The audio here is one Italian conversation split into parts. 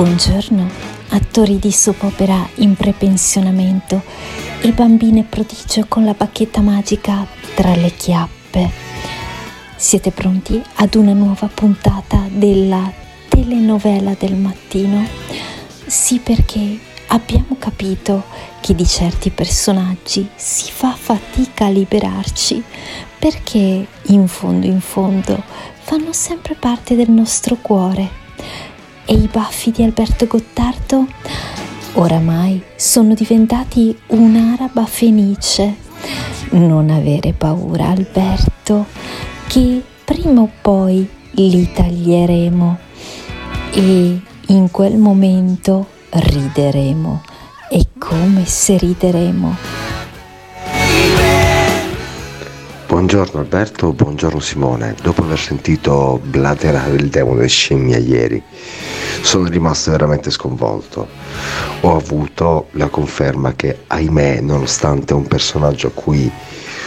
Buongiorno, attori di soap opera in prepensionamento e bambine prodigio con la bacchetta magica tra le chiappe. Siete pronti ad una nuova puntata della telenovela del mattino? Sì perché abbiamo capito che di certi personaggi si fa fatica a liberarci perché in fondo in fondo fanno sempre parte del nostro cuore. E i baffi di Alberto Gottardo oramai sono diventati un'araba fenice. Non avere paura, Alberto, che prima o poi li taglieremo e in quel momento rideremo. E come se rideremo. Buongiorno Alberto, buongiorno Simone. Dopo aver sentito blaterare il demone scimmia ieri, sono rimasto veramente sconvolto. Ho avuto la conferma che, ahimè, nonostante un personaggio a cui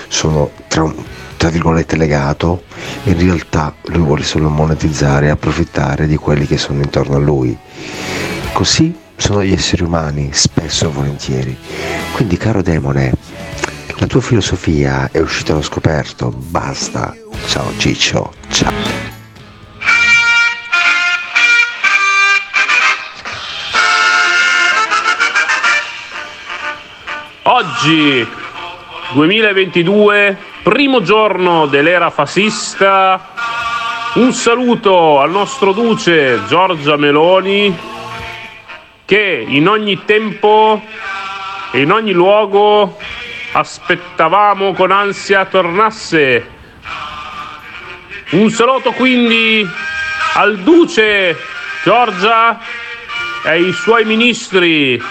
sono tra, tra virgolette legato, in realtà lui vuole solo monetizzare e approfittare di quelli che sono intorno a lui. Così sono gli esseri umani, spesso e volentieri. Quindi, caro demone, la tua filosofia è uscita allo scoperto, basta. Ciao Ciccio, ciao. Oggi, 2022, primo giorno dell'era fascista, un saluto al nostro duce Giorgia Meloni che in ogni tempo e in ogni luogo aspettavamo con ansia tornasse. Un saluto quindi al duce Giorgia e ai suoi ministri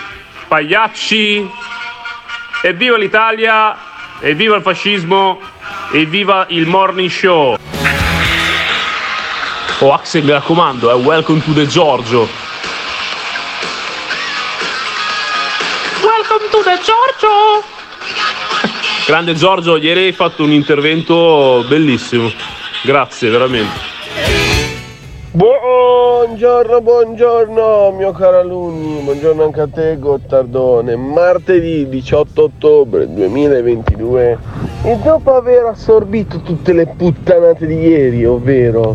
Pagliacci e viva l'Italia e viva il fascismo e viva il morning show. Oh Axel mi raccomando, eh, welcome to the Giorgio. Welcome to the Giorgio. Grande Giorgio, ieri hai fatto un intervento bellissimo. Grazie, veramente. Buongiorno, buongiorno mio caro alunni, buongiorno anche a te Gottardone. Martedì 18 ottobre 2022 e dopo aver assorbito tutte le puttanate di ieri, ovvero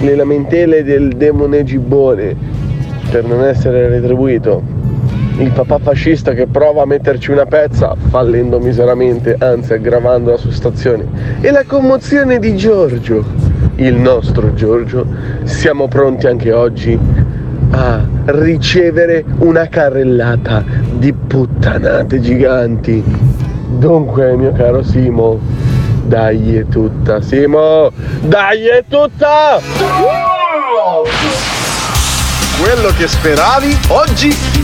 le lamentele del demone Gibbone per non essere retribuito, il papà fascista che prova a metterci una pezza fallendo miseramente, anzi aggravando la sua situazione, e la commozione di Giorgio, il nostro Giorgio, siamo pronti anche oggi a ricevere una carrellata di puttanate giganti. Dunque, mio caro Simo, dai è tutta, Simo, dai è tutta! Quello che speravi oggi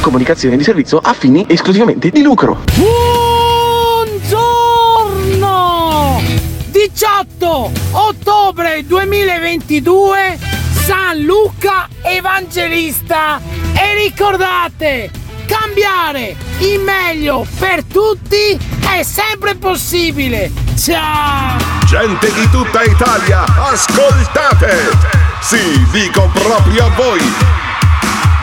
Comunicazione di servizio a fini esclusivamente di lucro. Buongiorno! 18 ottobre 2022 San Luca Evangelista e ricordate cambiare in meglio per tutti è sempre possibile ciao Gente di tutta Italia, ascoltate! Sì, dico proprio a voi!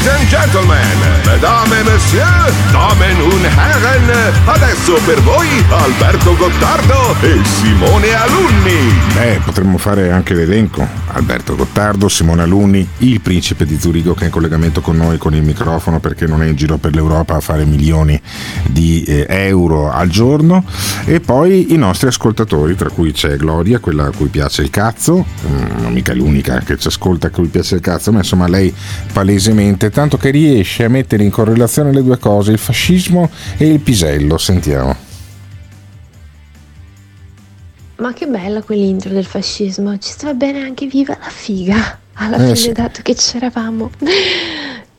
Ladies and gentlemen, mesdames et messieurs, damen und herren, adesso per voi Alberto Gottardo e Simone Alunni. Beh, potremmo fare anche l'elenco. Alberto Gottardo, Simone Alunni, il principe di Zurigo che è in collegamento con noi con il microfono perché non è in giro per l'Europa a fare milioni di eh, euro al giorno e poi i nostri ascoltatori, tra cui c'è Gloria, quella a cui piace il cazzo, mm, non mica l'unica che ci ascolta a cui piace il cazzo, ma insomma lei palesemente, tanto che riesce a mettere in correlazione le due cose, il fascismo e il pisello, sentiamo. Ma che bella quell'intro del fascismo, ci stava bene anche viva la figa, alla Eh, fine sì. dato che c'eravamo.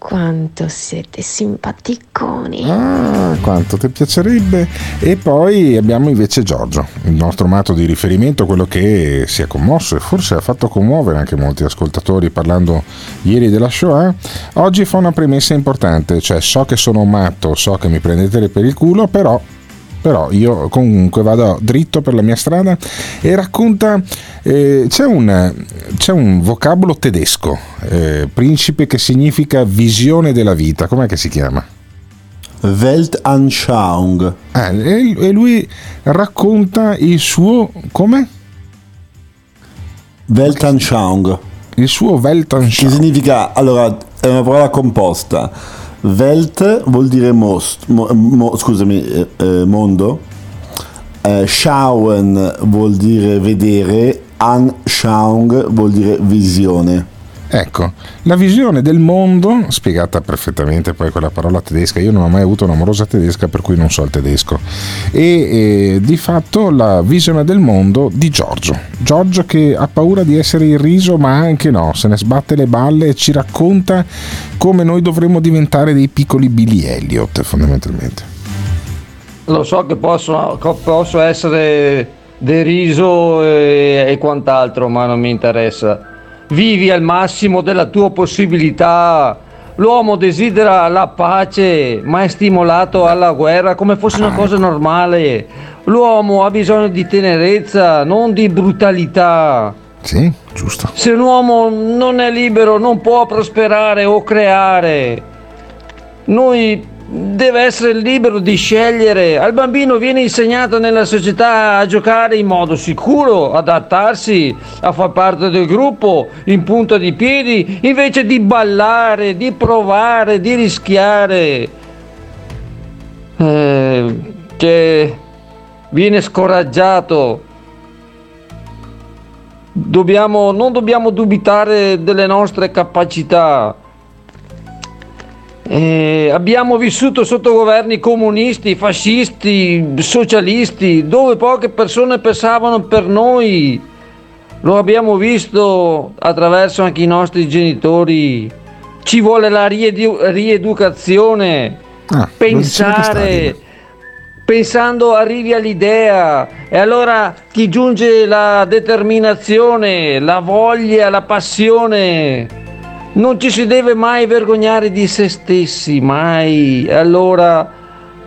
Quanto siete simpaticoni. Ah, quanto ti piacerebbe. E poi abbiamo invece Giorgio, il nostro matto di riferimento, quello che si è commosso e forse ha fatto commuovere anche molti ascoltatori parlando ieri della Shoah. Oggi fa una premessa importante, cioè so che sono matto, so che mi prendete per il culo, però però io comunque vado dritto per la mia strada e racconta eh, c'è, un, c'è un vocabolo tedesco eh, principe che significa visione della vita com'è che si chiama? Weltanschauung. Ah, e, e lui racconta il suo come? Weltanschauung. il suo Che Weltanschauung significa, allora, è una parola composta. Welt vuol dire most, mo- mo- scusami, eh, eh, mondo. Eh, schauen vuol dire vedere. Anschauung vuol dire visione. Ecco, la visione del mondo, spiegata perfettamente poi con la parola tedesca, io non ho mai avuto un'amorosa tedesca per cui non so il tedesco, e eh, di fatto la visione del mondo di Giorgio. Giorgio che ha paura di essere irriso ma anche no, se ne sbatte le balle e ci racconta come noi dovremmo diventare dei piccoli Billy Elliot fondamentalmente. Lo so che posso, posso essere deriso e, e quant'altro, ma non mi interessa. Vivi al massimo della tua possibilità. L'uomo desidera la pace, ma è stimolato alla guerra come fosse una cosa normale. L'uomo ha bisogno di tenerezza, non di brutalità. Sì, giusto. Se un uomo non è libero non può prosperare o creare. Noi deve essere libero di scegliere. Al bambino viene insegnato nella società a giocare in modo sicuro, adattarsi, a far parte del gruppo, in punta di piedi, invece di ballare, di provare, di rischiare. Eh, che viene scoraggiato. Dobbiamo, non dobbiamo dubitare delle nostre capacità. Eh, abbiamo vissuto sotto governi comunisti, fascisti, socialisti, dove poche persone pensavano per noi. Lo abbiamo visto attraverso anche i nostri genitori. Ci vuole la riedu- rieducazione. Ah, Pensare. Pensando arrivi all'idea e allora ti giunge la determinazione, la voglia, la passione. Non ci si deve mai vergognare di se stessi, mai. Allora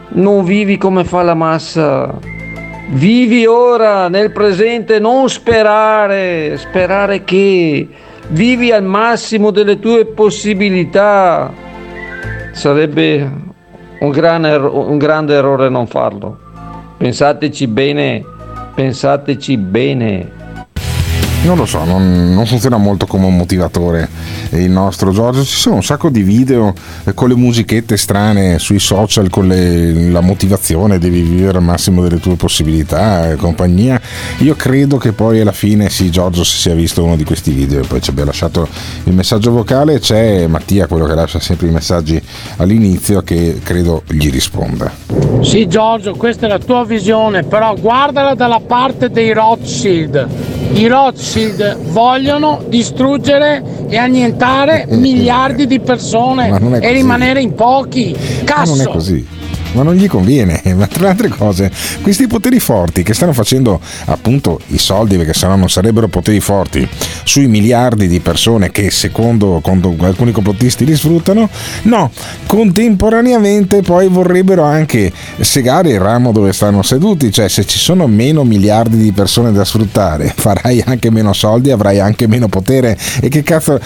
non vivi come fa la massa. Vivi ora, nel presente, non sperare. Sperare che vivi al massimo delle tue possibilità. Sarebbe un, gran erro- un grande errore non farlo. Pensateci bene, pensateci bene. Non lo so, non, non, funziona molto come un motivatore il nostro Giorgio. Ci sono un sacco di video con le musichette strane sui social, con le, la motivazione, devi vivere al massimo delle tue possibilità e compagnia. Io credo che poi alla fine, sì, Giorgio si sia visto uno di questi video e poi ci abbia lasciato il messaggio vocale. C'è Mattia, quello che lascia sempre i messaggi all'inizio, che credo gli risponda. Sì, Giorgio, questa è la tua visione, però guardala dalla parte dei Rothschild. I Rothschild vogliono distruggere e annientare miliardi di persone e rimanere in pochi. Cazzo! Ma non è così ma non gli conviene. Ma tra le altre cose, questi poteri forti che stanno facendo appunto i soldi, perché sennò non sarebbero poteri forti, sui miliardi di persone che secondo, alcuni complottisti li sfruttano, no, contemporaneamente poi vorrebbero anche segare il ramo dove stanno seduti, cioè se ci sono meno miliardi di persone da sfruttare, farai anche meno soldi, avrai anche meno potere. E che cazzo,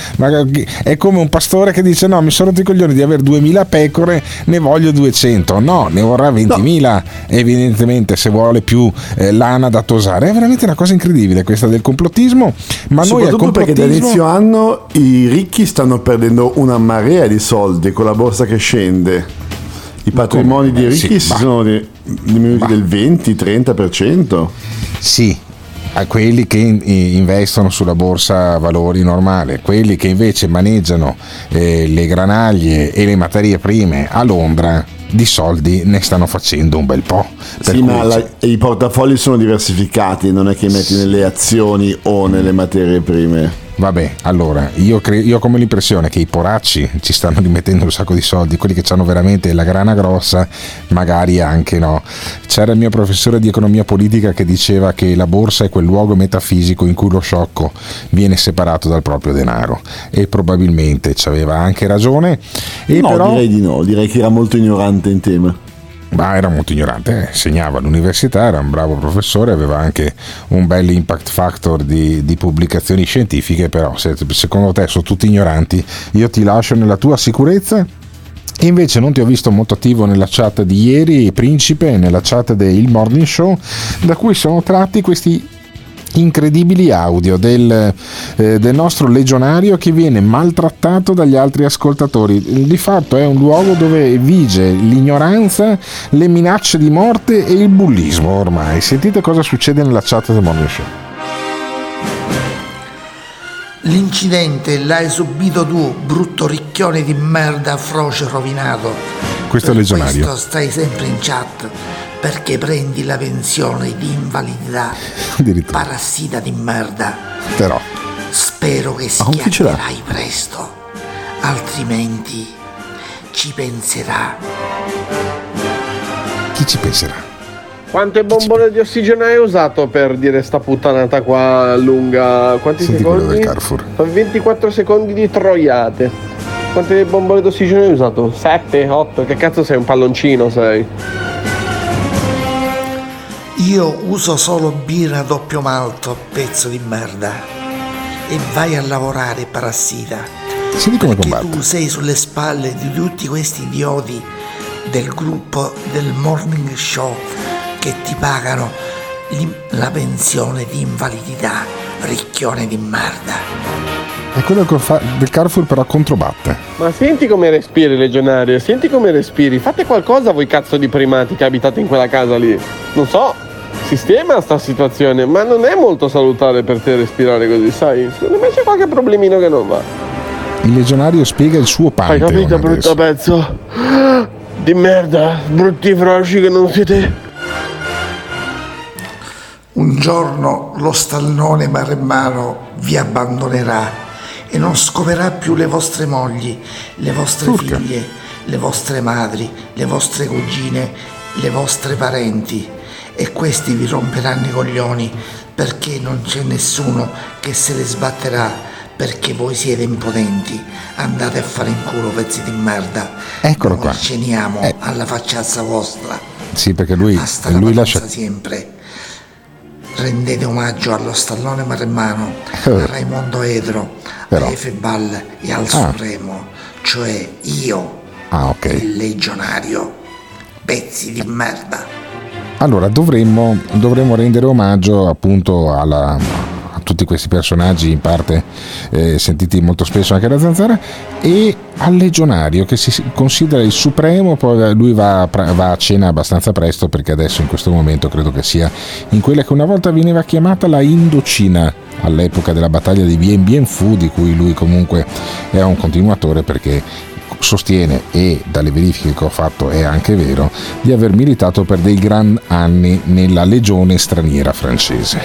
è come un pastore che dice no, mi sono rotto i coglioni di avere 2000 pecore, ne voglio 200. No, ne vorrà 20.000 no. evidentemente se vuole più eh, lana da tosare. È veramente una cosa incredibile questa del complottismo. Ma noi al complottismo... perché da inizio anno i ricchi stanno perdendo una marea di soldi con la borsa che scende. I patrimoni dei ricchi sì, si sono diminuiti del 20-30%. Sì, a quelli che investono sulla borsa valori normale, quelli che invece maneggiano eh, le granaglie e le materie prime a Londra di soldi ne stanno facendo un bel po'. Sì, ma la, i portafogli sono diversificati, non è che metti nelle azioni o nelle materie prime. Vabbè, allora, io, cre- io ho come l'impressione che i poracci ci stanno rimettendo un sacco di soldi, quelli che hanno veramente la grana grossa, magari anche no. C'era il mio professore di economia politica che diceva che la borsa è quel luogo metafisico in cui lo sciocco viene separato dal proprio denaro e probabilmente ci aveva anche ragione. E no, però... direi di no, direi che era molto ignorante in tema ma era molto ignorante, eh. segnava all'università, era un bravo professore, aveva anche un bel impact factor di, di pubblicazioni scientifiche, però se secondo te sono tutti ignoranti, io ti lascio nella tua sicurezza. Invece non ti ho visto molto attivo nella chat di ieri, Principe, nella chat del Morning Show, da cui sono tratti questi incredibili audio del, eh, del, nostro legionario che viene maltrattato dagli altri ascoltatori. Di fatto è un luogo dove vige l'ignoranza, le minacce di morte e il bullismo ormai. Sentite cosa succede nella chat del Morning Show. L'incidente l'hai subito tu, brutto ricchione di merda, froce rovinato. Questo è il legionario. Questo stai sempre in chat perché prendi la pensione di invalidità parassita di merda. Però. Spero che schiatterai presto, altrimenti ci penserà. Chi ci penserà? Quante bombole di ossigeno hai usato per dire sta puttanata qua lunga? Quanti Senti secondi? Carrefour. 24 secondi di troiate. Quante bombole d'ossigeno hai usato? 7, 8? Che cazzo sei un palloncino sei? Io uso solo birra doppio malto, pezzo di merda. E vai a lavorare, parassita. Senti come Perché combatte. tu sei sulle spalle di tutti questi idioti del gruppo del morning show che ti pagano la pensione di invalidità, ricchione di merda. È quello che fa del Carrefour però controbatte. Ma senti come respiri, legionario, senti come respiri. Fate qualcosa voi cazzo di primati che abitate in quella casa lì. Non so, sistema sta situazione, ma non è molto salutare per te respirare così, sai? Secondo me c'è qualche problemino che non va. Il legionario spiega il suo Hai pantheon capito, brutto adesso. pezzo? Di merda, brutti froci che non siete. Un giorno lo stallone maremmano vi abbandonerà e non scoverà più le vostre mogli, le vostre Urca. figlie, le vostre madri, le vostre cugine, le vostre parenti e questi vi romperanno i coglioni perché non c'è nessuno che se le sbatterà perché voi siete impotenti. Andate a fare in culo pezzi di merda. Eccolo non qua. Sceniamo Eh. alla facciazza vostra. Sì, perché lui, Basta la lui lascia. sempre. Rendete omaggio allo stallone maremmano, Eh. a Raimondo Edro, Però. a Efebal e al Ah. Supremo, cioè io, Ah, ok. il legionario. Pezzi di merda. Allora dovremmo, dovremmo rendere omaggio appunto alla, a tutti questi personaggi in parte eh, sentiti molto spesso anche da Zanzara, e al legionario che si considera il supremo, poi lui va, va, a cena abbastanza presto perché adesso in questo momento credo che sia in quella che una volta veniva chiamata la Indocina all'epoca della battaglia di Bien Bien Phu di cui lui comunque è un continuatore perché sostiene, e dalle verifiche che ho fatto è anche vero, di aver militato per dei gran anni nella legione straniera francese.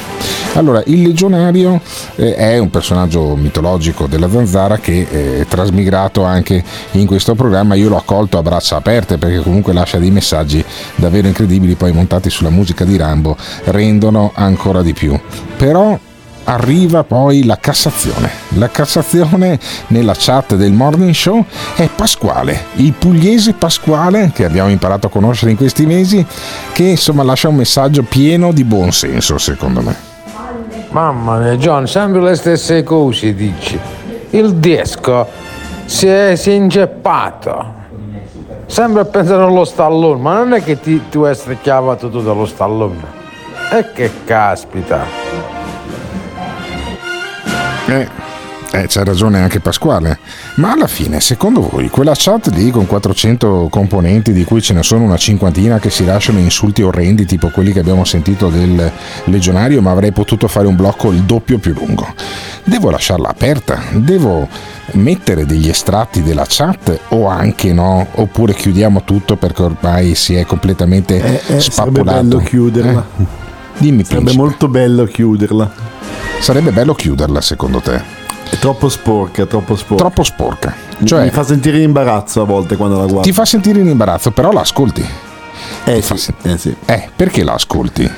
Allora, il legionario eh, è un personaggio mitologico della zanzara che eh, è trasmigrato anche in questo programma, io l'ho accolto a braccia aperte perché comunque lascia dei messaggi davvero incredibili, poi montati sulla musica di Rambo rendono ancora di più. Però arriva poi la Cassazione. La Cassazione nella chat del Morning Show è Pasquale, il pugliese Pasquale che abbiamo imparato a conoscere in questi mesi, che insomma lascia un messaggio pieno di buon senso secondo me. Mamma mia, John, sempre le stesse cose dici. Il disco si è, si è inceppato. Sempre a pensare allo stallone, ma non è che ti, tu hai strecchiato tutto dallo stallone. E che caspita. Eh, eh, c'ha ragione anche Pasquale. Ma alla fine, secondo voi, quella chat lì con 400 componenti, di cui ce ne sono una cinquantina che si lasciano insulti orrendi, tipo quelli che abbiamo sentito del legionario, ma avrei potuto fare un blocco il doppio più lungo. Devo lasciarla aperta? Devo mettere degli estratti della chat o anche no? Oppure chiudiamo tutto perché ormai si è completamente eh, eh, spappolato? Chiuderla. Eh? Dimmi, Sarebbe principe. molto bello chiuderla. Sarebbe bello chiuderla, secondo te? È troppo sporca, troppo sporca. Troppo sporca. Mi- Cioè- mi fa sentire in imbarazzo a volte quando la guardo. Ti fa sentire in imbarazzo, però la ascolti. Eh sì, eh sì. Eh, perché la ascolti?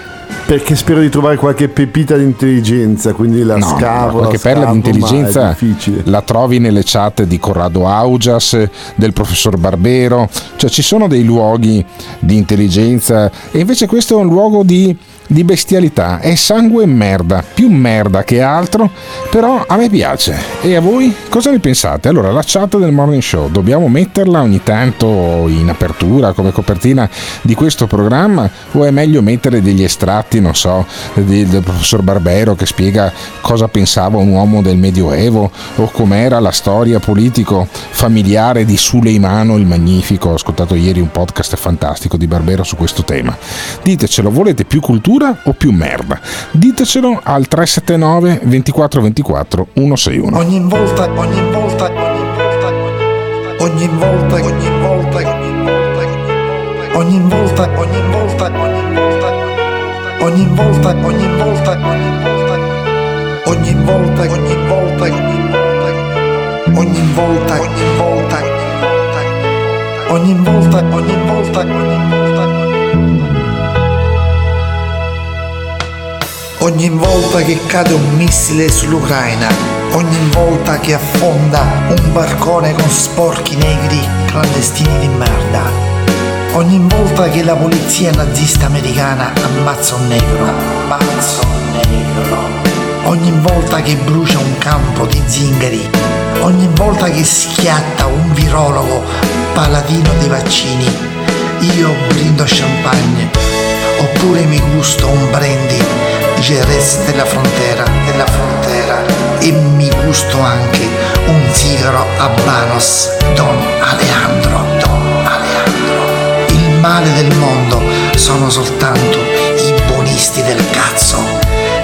Perché spero di trovare qualche pepita di intelligenza, quindi la No, scavo. qualche la perla di scavo, intelligenza la trovi nelle chat di Corrado Augias, del professor Barbero, cioè ci sono dei luoghi di intelligenza e invece questo è un luogo di, di bestialità, è sangue e merda, più merda che altro, però a me piace. E a voi cosa ne pensate? Allora la chat del morning show, dobbiamo metterla ogni tanto in apertura come copertina di questo programma o è meglio mettere degli estratti, non so, di- del professor Barbero che spiega cosa pensava un uomo del Medioevo o com'era la storia politico familiare di Suleimano il Magnifico. Ho ascoltato ieri un podcast fantastico di Barbero su questo tema. Ditecelo, volete più cultura o più merda? Ditecelo al 379 24 24 161. Ogni volta, ogni volta, ogni volta, ogni volta, ogni volta, ogni volta, ogni volta, ogni volta, ogni volta, ogni volta, ogni volta, ogni volta, ogni volta, ogni volta, ogni volta, ogni volta. Ogni volta che cade un missile sull'Ucraina, ogni volta che affonda un barcone con sporchi negri clandestini di merda, ogni volta che la polizia nazista americana ammazza un negro, ammazza un negro, ogni volta che brucia un campo di zingari, ogni volta che schiatta un virologo paladino dei vaccini, io brindo champagne, oppure mi gusto un brandy Jerez della frontera, della frontera e mi gusto anche un sigaro Don Alejandro, Don Alejandro. Il male del mondo sono soltanto i buonisti del cazzo.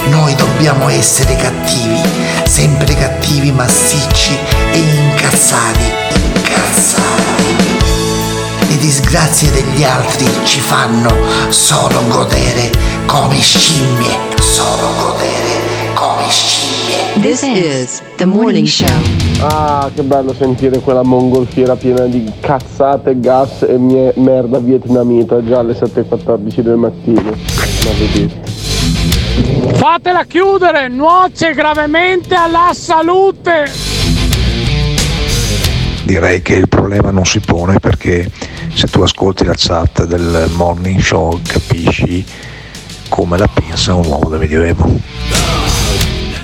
Noi dobbiamo essere cattivi, sempre cattivi, massicci e incazzati, incazzati. Le disgrazie degli altri ci fanno solo godere come scimmie, solo godere come scimmie. This is the morning show. Ah, che bello sentire quella mongolfiera piena di cazzate, gas e mie- merda vietnamita già alle 7.14 del mattino. Fatela chiudere, nuoce gravemente alla salute. Direi che il problema non si pone perché se tu ascolti la chat del morning show capisci come la pensa un uomo del Medioevo.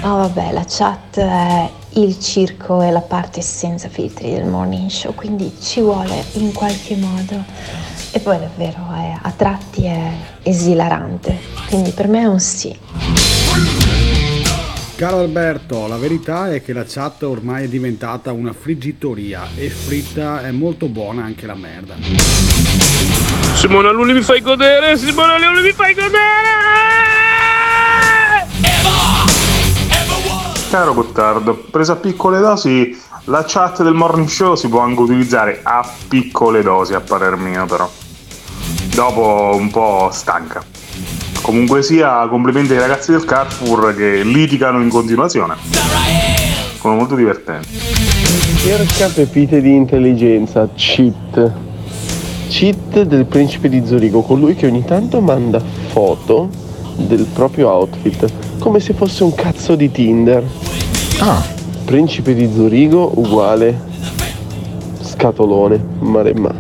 Oh vabbè, la chat è il circo e la parte senza filtri del morning show, quindi ci vuole in qualche modo. E poi davvero è- a tratti è esilarante, quindi per me è un sì. Caro Alberto, la verità è che la chat ormai è diventata una friggitoria e fritta è molto buona anche la merda. Simona Lulli mi fai godere, Simona Lulli mi fai godere! Caro Gottardo, presa a piccole dosi, la chat del morning show si può anche utilizzare a piccole dosi, a parer mio però. Dopo un po' stanca. Comunque sia, complimenti ai ragazzi del Carrefour che litigano in continuazione. Sono molto divertenti. Cerca pepite di intelligenza, cheat. Cheat del principe di Zurigo, colui che ogni tanto manda foto del proprio outfit, come se fosse un cazzo di Tinder. Ah. Principe di Zurigo uguale scatolone, maremma.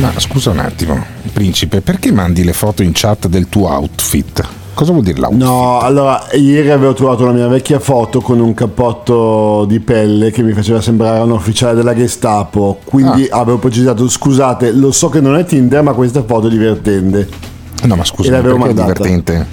Ma scusa un attimo, principe, perché mandi le foto in chat del tuo outfit? Cosa vuol dire l'outfit? No, allora, ieri avevo trovato la mia vecchia foto con un cappotto di pelle che mi faceva sembrare un ufficiale della Gestapo. Quindi Ah. avevo precisato, scusate, lo so che non è Tinder, ma questa foto è divertente. No, ma scusa, perché è mandata. divertente?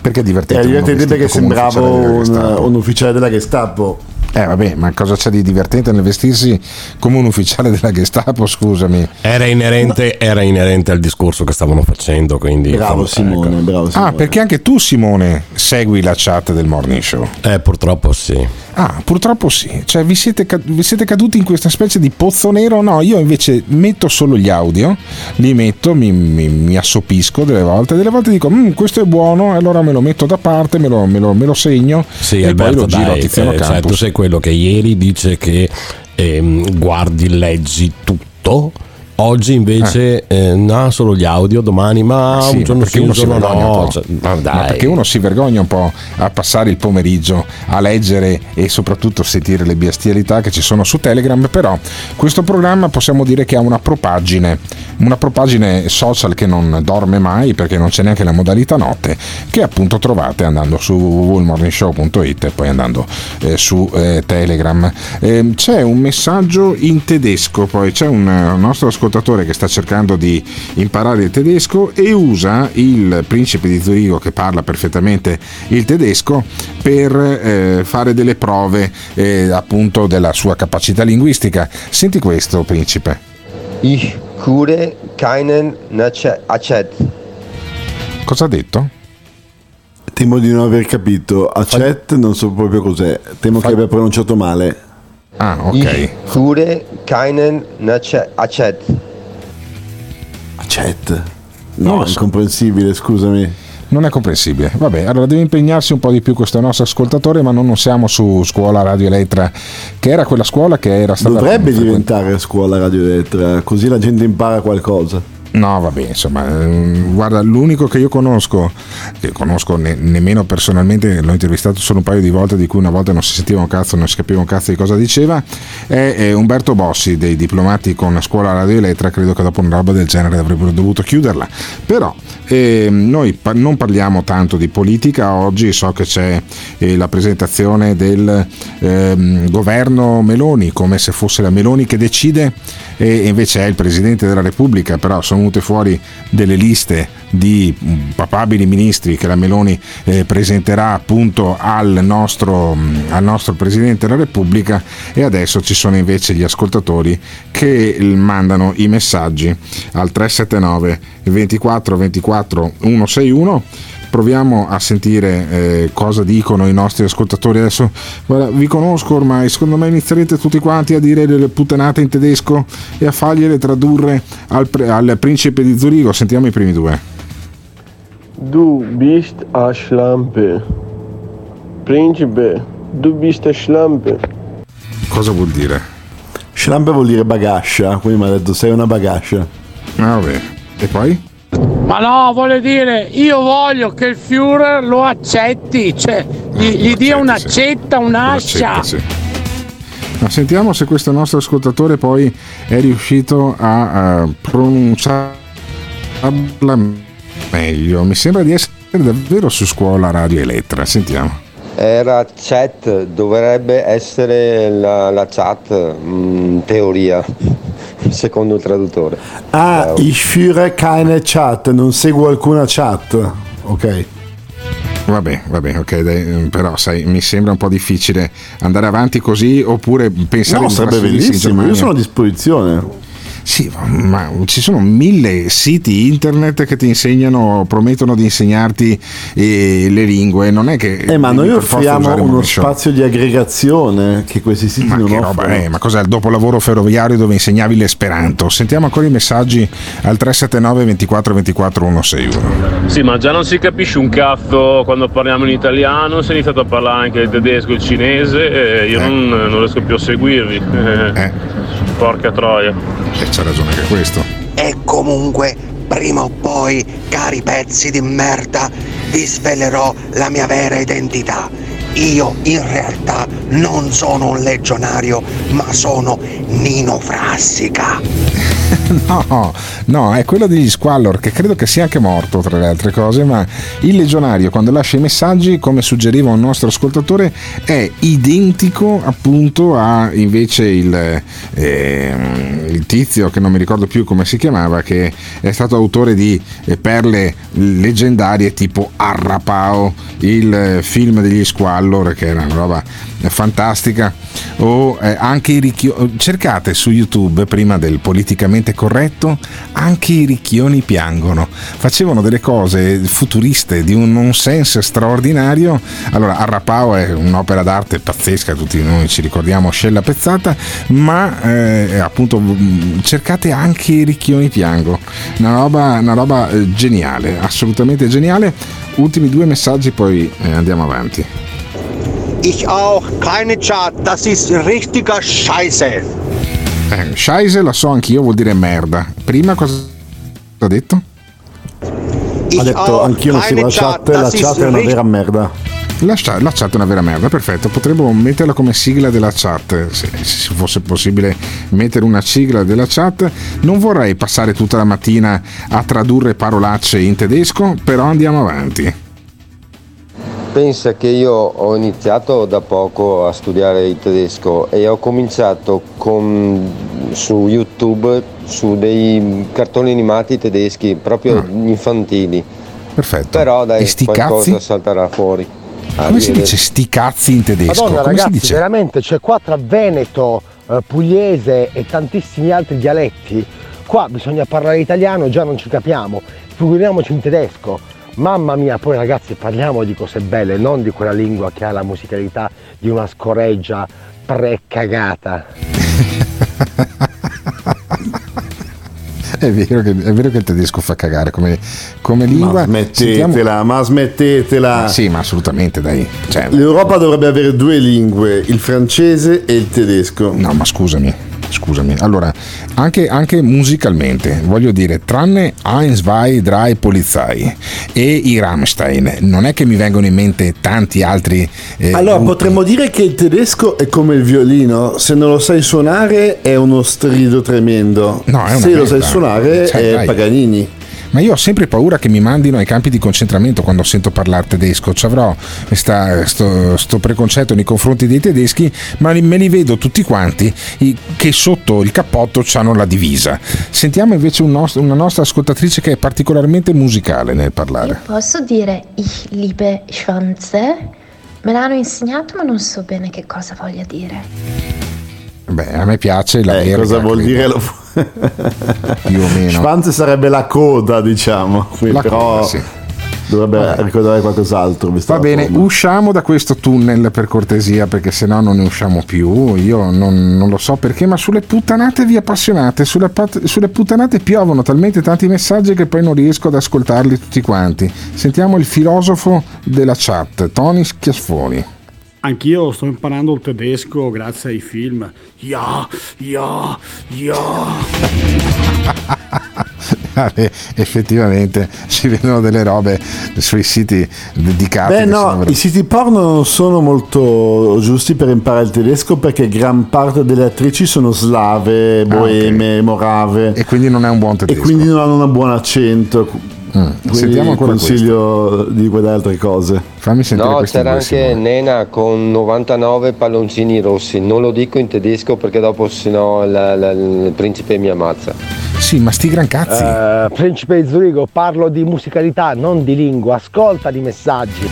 Perché è divertente? È uno divertente perché come un sembravo ufficiale della un, ufficiale della Gestapo. Eh vabbè, ma cosa c'è di divertente nel vestirsi come un ufficiale della Gestapo, scusami? Era inerente, era inerente al discorso che stavano facendo, quindi... Bravo Simone, bravo Ah, perché anche tu Simone segui la chat del morning show? Eh, purtroppo sì. Ah, purtroppo sì. Cioè, vi siete, vi siete caduti in questa specie di pozzo nero? No, io invece metto solo gli audio, li metto, mi, mi- mi assopisco delle volte, delle volte dico, "Mm, questo è buono, e allora me lo metto da parte, me lo, me lo- me lo segno Sì, e Alberto, poi lo giro a dai, Tiziano eh, cioè, Campus. tu sei quello che ieri dice che ehm, guardi, leggi tutto. Oggi invece eh, no, solo gli audio, domani ma Ah, sì, un giorno sì, un giorno un no. po'. cioè, ma Ma perché uno si vergogna un po' a passare il pomeriggio a leggere e soprattutto sentire le bestialità che ci sono su Telegram, però questo programma possiamo dire che ha una propagine, una propagine social che non dorme mai perché non c'è neanche la modalità notte, che appunto trovate andando su www.morningshow.it e poi andando eh, su eh, Telegram. Ehm, c'è un messaggio in tedesco, poi c'è un eh, nostro ascoltatore che sta cercando di imparare il tedesco e usa il principe di Zurigo che parla perfettamente il tedesco per eh, fare delle prove eh, appunto della sua capacità linguistica. Senti questo, principe. Ich höre keinen Acet. Cosa ha detto? Temo di non aver capito. Acet non so proprio cos'è. Temo che abbia pronunciato male. Ah, Ich höre keinen Nace- Acet. Acet. No, è incomprensibile, scusami. Non è comprensibile. Vabbè, allora deve impegnarsi un po' di più questo nostro ascoltatore, ma non, non siamo su scuola Radio Elettra, che era quella scuola che era stata. Dovrebbe diventare scuola Radio Elettra, così la gente impara qualcosa. No, vabbè, insomma, ehm, guarda, l'unico che io conosco, che conosco ne- nemmeno personalmente, l'ho intervistato solo un paio di volte, di cui una volta non si sentiva un cazzo, non si capiva un cazzo di cosa diceva, è, è Umberto Bossi dei diplomati con Scuola Radio Elettra, credo che dopo una roba del genere avrebbero dovuto chiuderla. Però ehm, noi pa- non parliamo tanto di politica, oggi so che c'è eh, la presentazione del ehm, governo Meloni, come se fosse la Meloni che decide e invece è il Presidente della Repubblica, però sono venute fuori delle liste di mm, papabili ministri che la Meloni eh, presenterà appunto al nostro, mm, al nostro Presidente della Repubblica e adesso ci sono invece gli ascoltatori che mandano i messaggi al 379 24 24 161 proviamo a sentire eh, cosa dicono i nostri ascoltatori adesso guarda, vi conosco ormai secondo me inizierete tutti quanti a dire delle puttanate in tedesco e a fargliele tradurre al, pre- al principe di Zurigo sentiamo i primi due Du bist a Schlampe. Principe, du bist a Schlampe. cosa vuol dire? Schlampe vuol dire bagascia, quindi mi ha detto sei una bagascia. Ah, vabbè. E poi? Ma no, voglio dire, io voglio che il Führer lo accetti, cioè gli, gli dia un'accetta, un'ascia. Sì. Ma sentiamo se questo nostro ascoltatore poi è riuscito a, eh, pronunciarla meglio. Mi sembra di essere davvero su scuola radio Elettra. Sentiamo. Era chat, dovrebbe essere la, la chat, in teoria, secondo il traduttore. Ah, ich führe keine chat, non seguo alcuna chat. Ok. Vabbè, vabbè, ok, dai, però sai, mi sembra un po' difficile andare avanti così oppure pensare No, di sarebbe bellissimo, io sono a disposizione. Sì, ma ci sono mille siti internet che ti insegnano, promettono di insegnarti eh, le lingue. Non è che. Eh, ma noi offriamo uno Monishow. spazio di aggregazione che questi siti Ma non che roba offrono. è? Ma cos'è il dopolavoro ferroviario dove insegnavi l'esperanto? Sentiamo ancora i messaggi al 379 24 24 161. Sì, ma già non si capisce un cazzo quando parliamo in italiano, si è iniziato a parlare anche il tedesco e il cinese e io non, non riesco più a seguirvi. Porca troia. C'ha ragione anche questo. E comunque, prima o poi, cari pezzi di merda, vi svelerò la mia vera identità. Io in realtà non sono un legionario, ma sono Nino Frassica. No, no, è quello degli Squallor che credo che sia anche morto tra le altre cose, ma il legionario quando lascia i messaggi, come suggeriva un nostro ascoltatore, è identico appunto a invece il, ehm, il tizio che non mi ricordo più come si chiamava, che è stato autore di eh, perle leggendarie tipo Arrapao, il eh, film degli Squallor, che era una roba fantastica, o eh, anche i ricchioni, cercate su YouTube prima del politicamente corretto, anche i ricchioni piangono, facevano delle cose futuriste di un nonsense straordinario, allora Arrapao è un'opera d'arte pazzesca, tutti noi ci ricordiamo Scella Pezzata, ma eh, appunto cercate anche i ricchioni piango, una roba, una roba eh, geniale, assolutamente geniale, ultimi due messaggi poi eh, andiamo avanti. Ich auch, keine Chat, das ist richtiger Scheiße. Eh, Scheisse la so anch'io, vuol dire merda. Prima cosa ha detto? Ha detto anch'io non seguo la chat, la chat è una vera merda. La, chat- la chat è una vera merda, perfetto. Potremmo metterla come sigla della chat. Se, se fosse possibile mettere una sigla della chat. Non vorrei passare tutta la mattina a tradurre parolacce in tedesco, però andiamo avanti. Pensa che io ho iniziato da poco a studiare il tedesco e ho cominciato con, su YouTube su dei cartoni animati tedeschi, proprio infantili. Perfetto. Però dai, E sti qualcosa cazzi? salterà fuori. Come si dice sti cazzi in tedesco? Madonna Come si ragazzi, dice? veramente c'è qua tra Veneto, eh, Pugliese e tantissimi altri dialetti. Qua bisogna parlare italiano, già non ci capiamo. Figuriamoci in tedesco. Mamma mia, poi ragazzi parliamo di cose belle, non di quella lingua che ha la musicalità di una scoreggia precagata. È vero, che, è vero che il tedesco fa cagare come, come lingua. Ma smettetela, ma smettetela. Sì, ma assolutamente, dai. Cioè, L'Europa dovrebbe avere due lingue, il francese e il tedesco. No, ma scusami, scusami. Allora, anche, anche musicalmente, voglio dire, tranne Eins, Zwei, Drei Polizei e i Rammstein, non è che mi vengono in mente tanti altri. eh, Allora gruppi. potremmo dire che il tedesco è come il violino, se non lo sai suonare è uno strido tremendo. No, se lo sai merda. suonare Cioè, è dai. Paganini. Ma io ho sempre paura che mi mandino ai campi di concentramento quando sento parlare tedesco. Ci avrò questa- sto, sto preconcetto nei confronti dei tedeschi, ma me li vedo tutti quanti che sotto il cappotto hanno la divisa. Sentiamo invece un nostro- una nostra ascoltatrice che è particolarmente musicale nel parlare. Posso dire ich liebe Schwanze? Me l'hanno insegnato ma non so bene che cosa voglia dire. Beh, a me piace la Eh, cosa vuol credo. dire? Lo... Più o meno. Schwanz sarebbe la coda, diciamo. La però coda, sì. dovrebbe ricordare qualcos'altro. Va la bene, forma. usciamo da questo tunnel per cortesia perché sennò non ne usciamo più. Io non, non lo so perché, ma sulle puttanate vi appassionate. Sulle, pat- sulle puttanate piovono talmente tanti messaggi che poi non riesco ad ascoltarli tutti quanti. Sentiamo il filosofo della chat, Tony Schiaffoni. Anch'io sto imparando il tedesco grazie ai film. Ja, ja, ja. Vabbè, effettivamente si vedono delle robe sui siti dedicati. Beh no, sembrano- i siti porno non sono molto giusti per imparare il tedesco perché gran parte delle attrici sono slave, boeme, morave. Ah, E quindi non è un buon E tedesco. quindi non hanno un buon accento. Quindi Sentiamo ancora consiglio di guardare altre cose. Fammi sentire No, c'era anche Simone. Nena con 99 palloncini rossi. Non lo dico in tedesco perché dopo sennò la- la- il principe mi ammazza. Sì, ma sti gran cazzi. Eh, Principe di Zurigo, parlo di musicalità, non di lingua, ascolta di messaggi.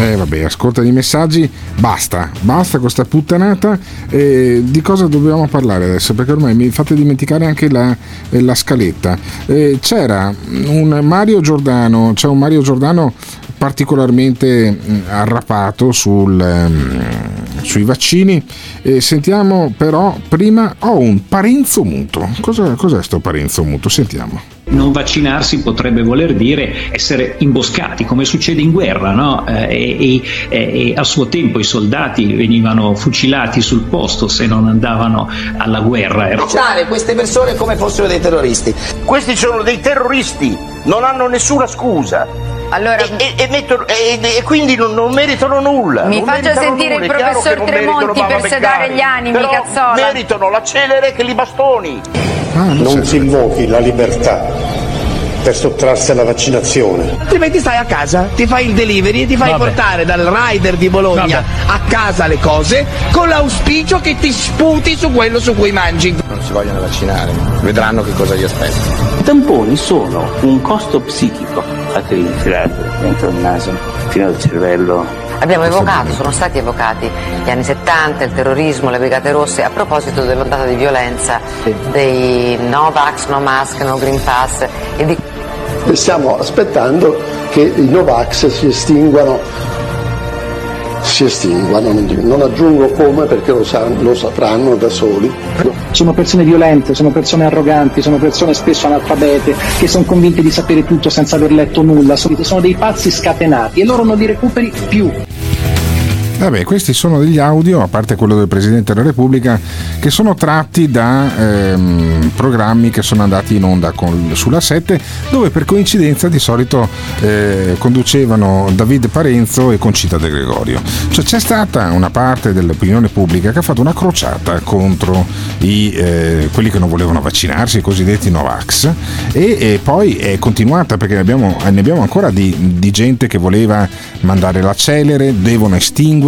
Eh vabbè, ascolta i messaggi, basta, basta con sta puttanata. Eh, di cosa dobbiamo parlare adesso? Perché ormai mi fate dimenticare anche la, eh, la scaletta. Eh, c'era un Mario Giordano, c'è un Mario Giordano particolarmente mh, arrapato sul, ehm, sui vaccini. Eh, sentiamo però prima, ho un parenzo muto. Cosa, cos'è sto parenzo muto? Sentiamo. Non vaccinarsi potrebbe voler dire essere imboscati, come succede in guerra, no? Eh, e, e- e a suo tempo i soldati venivano fucilati sul posto se non andavano alla guerra. Era- Trattare queste persone come fossero dei terroristi. Questi sono dei terroristi, non hanno nessuna scusa. E, e- e mettono- e- e quindi non, non meritano nulla. Mi non faccia meritano sentire nulla. il professor non Tremonti meritano per sedare Beccari. gli animi, Però cazzola. Meritano la celere che li bastoni. non si invochi la libertà per sottrarsi alla vaccinazione. Altrimenti stai a casa, ti fai il delivery e ti fai Vabbè. portare dal rider di Bologna a casa le cose con l'auspicio che ti sputi su quello su cui mangi. Non si vogliono vaccinare, vedranno che cosa gli aspetta. I tamponi sono un costo psichico, fateli infilare dentro il naso, fino al cervello. Abbiamo evocato, sono stati evocati gli anni 70, il terrorismo, le brigate rosse, a proposito dell'ondata di violenza, dei no vax, no mask, no green pass e di stiamo aspettando che i Novax si estinguano. Si estinguano, non aggiungo come perché lo, sa- lo sapranno da soli. Sono persone violente, sono persone arroganti, sono persone spesso analfabete, che sono convinte di sapere tutto senza aver letto nulla, sono dei pazzi scatenati e loro non li recuperi più. Vabbè, questi sono degli audio, a parte quello del Presidente della Repubblica, che sono tratti da ehm, programmi che sono andati in onda con- sulla 7, dove per coincidenza di solito eh, conducevano David Parenzo e Concita De Gregorio. Cioè c'è stata una parte dell'opinione pubblica che ha fatto una crociata contro i, eh, quelli che non volevano vaccinarsi, i cosiddetti Novax, e, e poi è continuata perché ne abbiamo, ne abbiamo ancora di, di gente che voleva mandare la celere, devono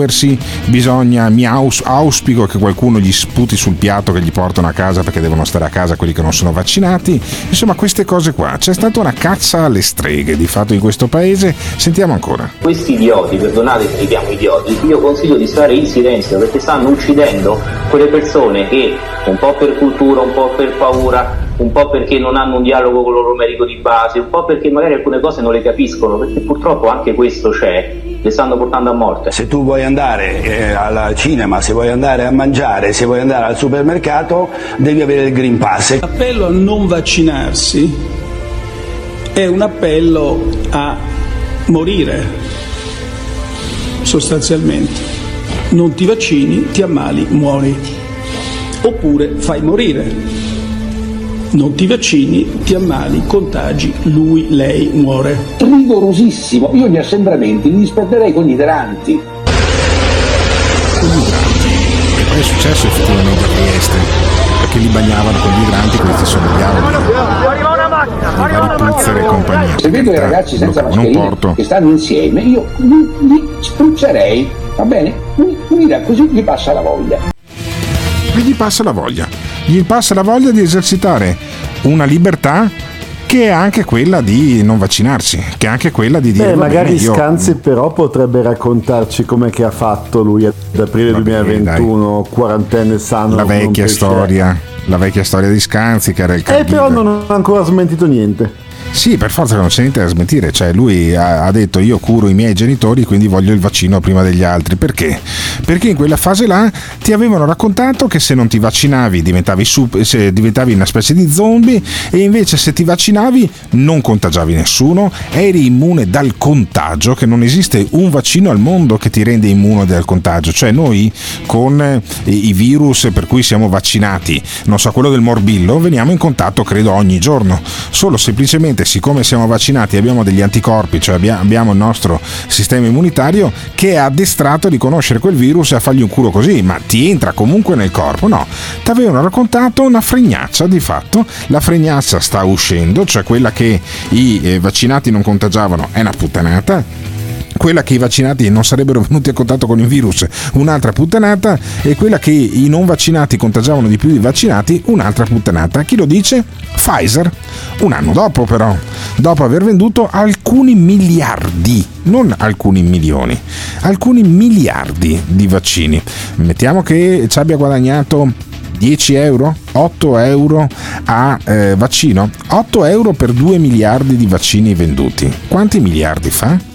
estinguersi, bisogna, mi aus- auspico che qualcuno gli sputi sul piatto che gli portano a casa perché devono stare a casa quelli che non sono vaccinati, insomma queste cose qua. C'è stata una caccia alle streghe di fatto in questo paese, sentiamo ancora. Questi idioti, perdonate se li chiamo idioti, io consiglio di stare in silenzio perché stanno uccidendo quelle persone che un po' per cultura, un po' per paura, un po' perché non hanno un dialogo con il loro medico di base, un po' perché magari alcune cose non le capiscono, perché purtroppo anche questo c'è, le stanno portando a morte. Se tu vuoi andare eh, al cinema, se vuoi andare a mangiare, se vuoi andare al supermercato, devi avere il Green Pass. L'appello a non vaccinarsi è un appello a morire, sostanzialmente. Non ti vaccini, ti ammali, muori. Oppure fai morire. Non ti vaccini, ti ammali, contagi, lui, lei muore. Rigorosissimo, io gli assembramenti li disperderei con gli idranti. E poi è successo effettivamente a Trieste, perché li bagnavano con gli idranti, questi sono gli audio. Arriva una macchina, i vari Puzzer e compagnia. Se vedo i ragazzi senza porto. che stanno insieme, io li, li spruzzerei, va bene? Mi, mi dirà così gli passa la voglia. E gli passa la voglia. Gli passa la voglia di esercitare una libertà che è anche quella di non vaccinarsi, che è anche quella di dire Beh, "Va magari bene, io- Scanzi però potrebbe raccontarci com'è che ha fatto lui ad aprile 2021, quarantenne sano. la vecchia storia, la vecchia storia di Scanzi che era il Eh, caregiver. però non ha ancora smentito niente. Sì, per forza che non c'è niente da smentire, cioè lui ha, ha detto io curo i miei genitori quindi voglio il vaccino prima degli altri, perché? Perché in quella fase là ti avevano raccontato che se non ti vaccinavi diventavi, sup- se diventavi una specie di zombie e invece se ti vaccinavi non contagiavi nessuno, eri immune dal contagio, che non esiste un vaccino al mondo che ti rende immune dal contagio, cioè noi con eh, i virus per cui siamo vaccinati, non so, quello del morbillo, veniamo in contatto credo ogni giorno, solo semplicemente siccome siamo vaccinati e abbiamo degli anticorpi, cioè abbia- abbiamo il nostro sistema immunitario che è addestrato a riconoscere quel virus e a fargli un culo così, ma ti entra comunque nel corpo, no, ti avevano raccontato una fregnaccia di fatto, la fregnaccia sta uscendo, cioè quella che i eh, vaccinati non contagiavano è una puttanata, quella che i vaccinati non sarebbero venuti a contatto con il virus, un'altra puttanata, e quella che i non vaccinati contagiavano di più dei vaccinati, un'altra puttanata. Chi lo dice? Pfizer. Un anno dopo però, dopo aver venduto alcuni miliardi, non alcuni milioni, alcuni miliardi di vaccini. Mettiamo che ci abbia guadagnato 10 euro? 8 euro a eh, vaccino? 8 euro per 2 miliardi di vaccini venduti. Quanti miliardi fa?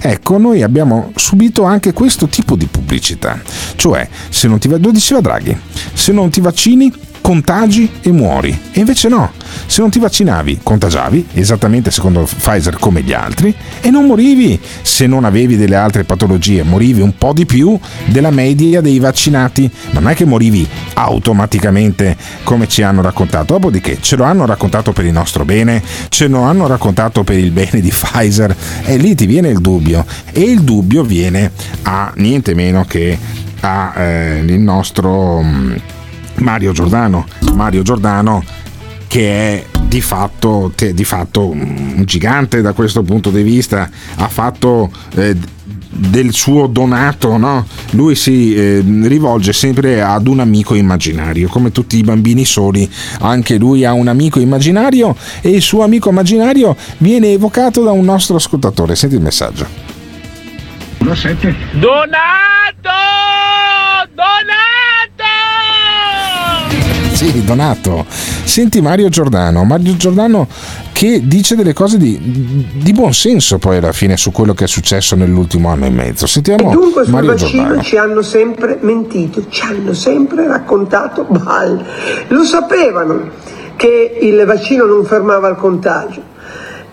Ecco, noi abbiamo subito anche questo tipo di pubblicità, cioè se non ti va, lo diceva Draghi, se non ti vaccini contagi e muori. E invece no, se non ti vaccinavi contagiavi, esattamente secondo Pfizer come gli altri, e non morivi. Se non avevi delle altre patologie, morivi un po' di più della media dei vaccinati, non è che morivi automaticamente come ci hanno raccontato, dopodiché ce lo hanno raccontato per il nostro bene, ce lo hanno raccontato per il bene di Pfizer. E lì ti viene il dubbio. E il dubbio viene a niente meno che a eh, nostro mm, Mario Giordano. Mario Giordano che è di fatto, di fatto, un gigante da questo punto di vista, ha fatto eh, del suo donato, no? lui si eh, rivolge sempre ad un amico immaginario, come tutti i bambini soli, anche lui ha un amico immaginario e il suo amico immaginario viene evocato da un nostro ascoltatore. Senti il messaggio. Donato! Donato! Sì, Donato. Senti Mario Giordano, Mario Giordano che dice delle cose di, di buon senso poi alla fine su quello che è successo nell'ultimo anno e mezzo. Sentiamo E dunque sul Mario vaccino Giordano. ci hanno sempre mentito, ci hanno sempre raccontato balle. Lo sapevano che il vaccino non fermava il contagio.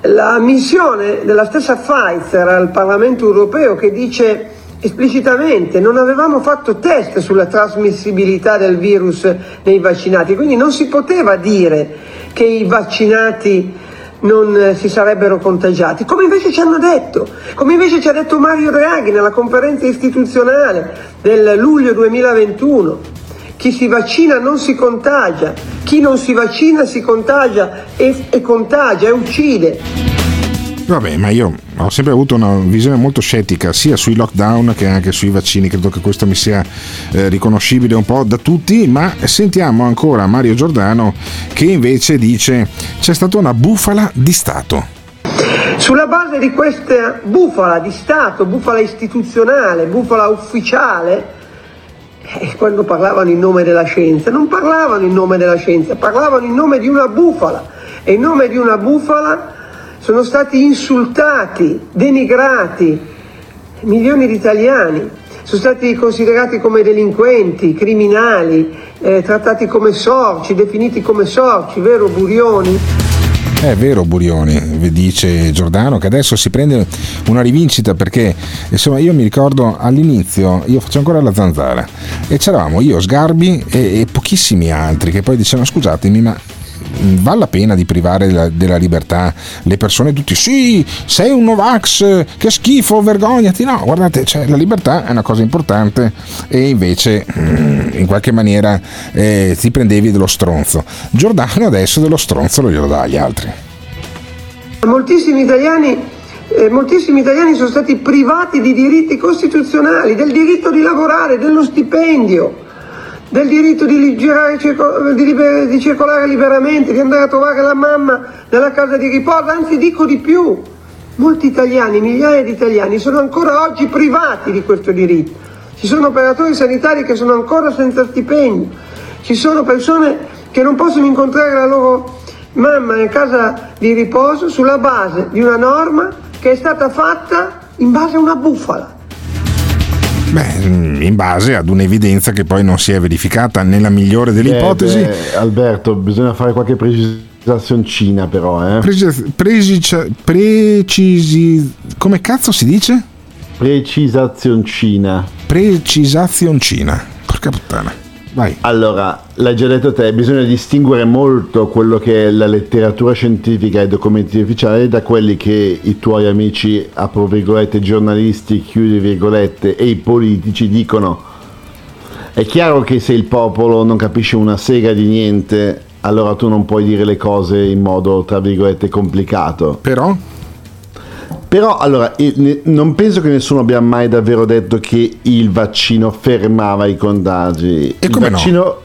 La missione della stessa Pfizer al Parlamento europeo che dice esplicitamente non avevamo fatto test sulla trasmissibilità del virus nei vaccinati, quindi non si poteva dire che i vaccinati non eh, si sarebbero contagiati, come invece ci hanno detto, come invece ci ha detto Mario Draghi nella conferenza istituzionale del luglio 2021. Chi si vaccina non si contagia, chi non si vaccina si contagia e, e contagia e uccide. Vabbè, ma io ho sempre avuto una visione molto scettica sia sui lockdown che anche sui vaccini, credo che questo mi sia eh, riconoscibile un po' da tutti, ma sentiamo ancora Mario Giordano che invece dice c'è stata una bufala di Stato. Sulla base di questa bufala di Stato, bufala istituzionale, bufala ufficiale, eh, quando parlavano in nome della scienza, non parlavano in nome della scienza, parlavano in nome di una bufala e in nome di una bufala sono stati insultati, denigrati milioni di italiani, sono stati considerati come delinquenti, criminali, eh, trattati come sorci, definiti come sorci, vero Burioni? È vero Burioni, dice Giordano, che adesso si prende una rivincita perché insomma io mi ricordo all'inizio, io faccio ancora la zanzara e c'eravamo io, Sgarbi e, e pochissimi altri che poi dicevano scusatemi ma vale la pena di privare della, della libertà le persone? Tutti sì sei un Novax che schifo vergognati no guardate cioè, la libertà è una cosa importante e invece mm, in qualche maniera eh, ti prendevi dello stronzo. Giordano adesso dello stronzo lo glielo dà agli altri. Moltissimi italiani, eh, moltissimi italiani sono stati privati di diritti costituzionali, del diritto di lavorare, dello stipendio, del diritto di, girare, di liber- di circolare liberamente, di andare a trovare la mamma nella casa di riposo, anzi dico di più, molti italiani, migliaia di italiani sono ancora oggi privati di questo diritto. Ci sono operatori sanitari che sono ancora senza stipendio, ci sono persone che non possono incontrare la loro mamma in casa di riposo sulla base di una norma che è stata fatta in base a una bufala. Beh, in base ad un'evidenza che poi non si è verificata nella migliore delle ipotesi beh, Alberto, bisogna fare qualche precisazioncina però, eh. Preci- precicia- precisi come cazzo si dice? Precisazioncina. Precisazioncina. Porca puttana. Vai. Allora, l'hai già detto te, bisogna distinguere molto quello che è la letteratura scientifica e i documenti ufficiali da quelli che i tuoi amici, apro virgolette, giornalisti, chiudi virgolette, e i politici dicono. È chiaro che se il popolo non capisce una sega di niente, allora tu non puoi dire le cose in modo, tra virgolette, complicato. Però? Però allora, non penso che nessuno abbia mai davvero detto che il vaccino fermava i contagi. il come no? vaccino...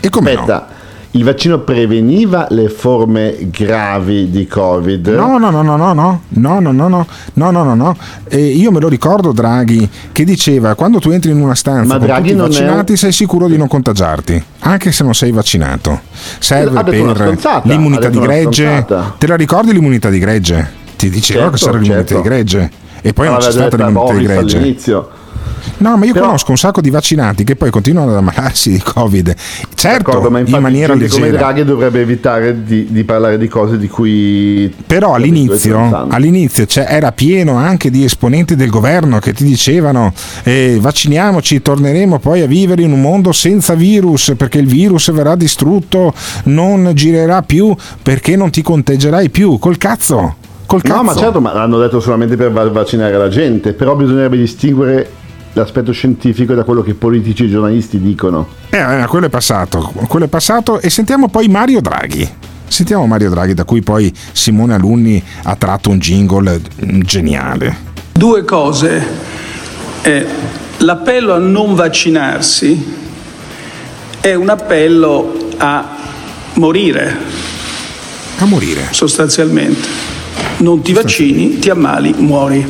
E come Aspetta, il vaccino preveniva le forme gravi di Covid? No, no, no, no, no, no, no, no, no, no, no, no, no, no. E io me lo ricordo Draghi che diceva quando tu entri in una stanza Ma con Draghi tutti non è vaccinati sei sicuro di non contagiarti, anche se non sei vaccinato. Serve per l'immunità di gregge. Te la ricordi l'immunità di gregge? Ti diceva Certo, che l'immunità certo. di gregge. E poi non c'è stata l'immunità gregge. all'inizio. No, ma io Però- conosco un sacco di vaccinati che poi continuano ad ammalarsi di Covid. Certo, ma in maniera gente come leggera. Draghi dovrebbe evitare di, di parlare di cose di cui... Però all'inizio, all'inizio c'è- era pieno anche di esponenti del governo che ti dicevano eh, vacciniamoci, torneremo poi a vivere in un mondo senza virus perché il virus verrà distrutto, non girerà più perché non ti conteggerai più. Col cazzo! Col cazzo! No, ma certo, ma l'hanno detto solamente per va- vaccinare la gente, però bisognerebbe distinguere l'aspetto scientifico da quello che politici e giornalisti dicono. Eh, eh, quello è passato, quello è passato e sentiamo poi Mario Draghi. Sentiamo Mario Draghi da cui poi Simone Alunni ha tratto un jingle geniale. Due cose. Eh, l'appello a non vaccinarsi è un appello a morire. A morire. Sostanzialmente. Non ti vaccini, ti ammali, muori.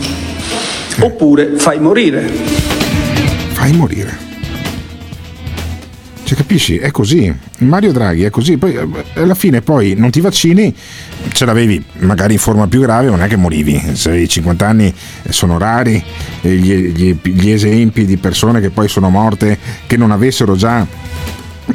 Oppure fai morire. Fai morire. Cioè, capisci? È così. Mario Draghi è così. Poi eh, alla fine poi non ti vaccini, ce l'avevi magari in forma più grave, non è che morivi. Se avevi 50 anni eh, sono rari eh, gli, gli- gli esempi di persone che poi sono morte che non avessero già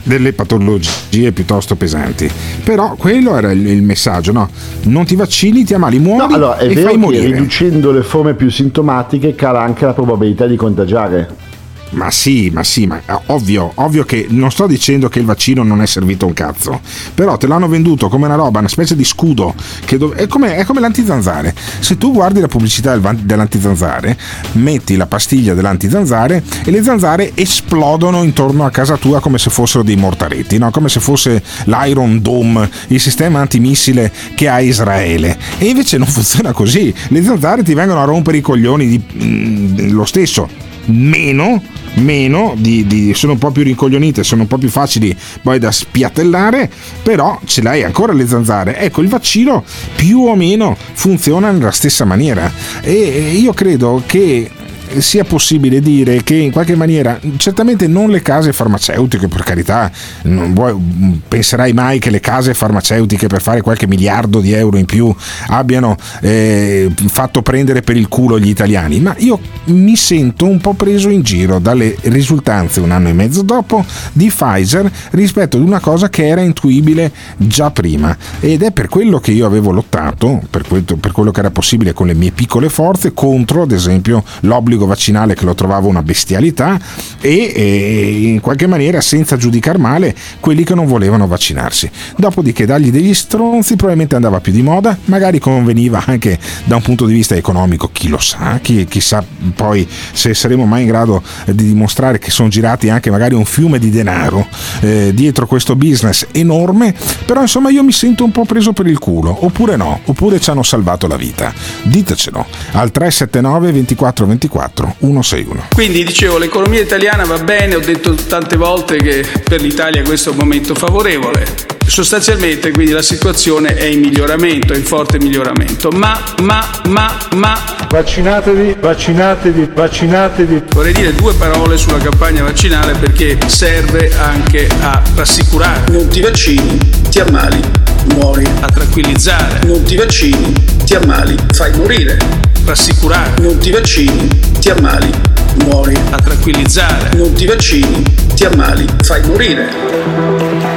delle patologie piuttosto pesanti. Però quello era il, il messaggio, no? Non ti vaccini, ti ammali, No, muori allora è e vero fai che morire. riducendo le forme più sintomatiche cala anche la probabilità di contagiare. Ma sì, ma sì, ma è ovvio, ovvio che non sto dicendo che il vaccino non è servito un cazzo, però te l'hanno venduto come una roba, una specie di scudo, dov- è, come, è come l'antizanzare. Se tu guardi la pubblicità dell'antizanzare, metti la pastiglia dell'antizanzare e le zanzare esplodono intorno a casa tua come se fossero dei mortaretti, no? come se fosse l'Iron Dome, il sistema antimissile che ha Israele. E invece non funziona così, le zanzare ti vengono a rompere i coglioni di- mm, lo stesso meno, meno di, di- sono un po' più rincoglionite, sono un po' più facili poi da spiattellare, però ce l'hai ancora le zanzare. Ecco, il vaccino più o meno funziona nella stessa maniera e io credo che sia possibile dire che in qualche maniera, certamente non le case farmaceutiche, per carità, non vuoi- penserai mai che le case farmaceutiche per fare qualche miliardo di euro in più abbiano eh, fatto prendere per il culo gli italiani, ma io mi sento un po' preso in giro dalle risultanze un anno e mezzo dopo di Pfizer rispetto ad una cosa che era intuibile già prima. Ed è per quello che io avevo lottato, per, quel- per quello che era possibile con le mie piccole forze, contro ad esempio l'obbligo vaccinale che lo trovavo una bestialità e, e in qualche maniera senza giudicare male quelli che non volevano vaccinarsi. Dopodiché dargli degli stronzi probabilmente andava più di moda, magari conveniva anche da un punto di vista economico, chi lo sa, chi, chissà poi se saremo mai in grado di dimostrare che sono girati anche magari un fiume di denaro eh, dietro questo business enorme, però insomma io mi sento un po' preso per il culo, oppure no, oppure ci hanno salvato la vita. Ditecelo al 379 24 24 161. Quindi dicevo, l'economia italiana va bene, ho detto tante volte che per l'Italia questo è un momento favorevole. Sostanzialmente quindi la situazione è in miglioramento, è in forte miglioramento. Ma, ma, ma, ma... Vaccinatevi, vaccinatevi, vaccinatevi. Vorrei dire due parole sulla campagna vaccinale perché serve anche a rassicurare. Non ti vaccini, ti ammali, muori. A tranquillizzare. Non ti vaccini, ti ammali, fai morire. Rassicurare. Non ti vaccini, ti ammali, muori. A tranquillizzare. Non ti vaccini, ti ammali, fai morire.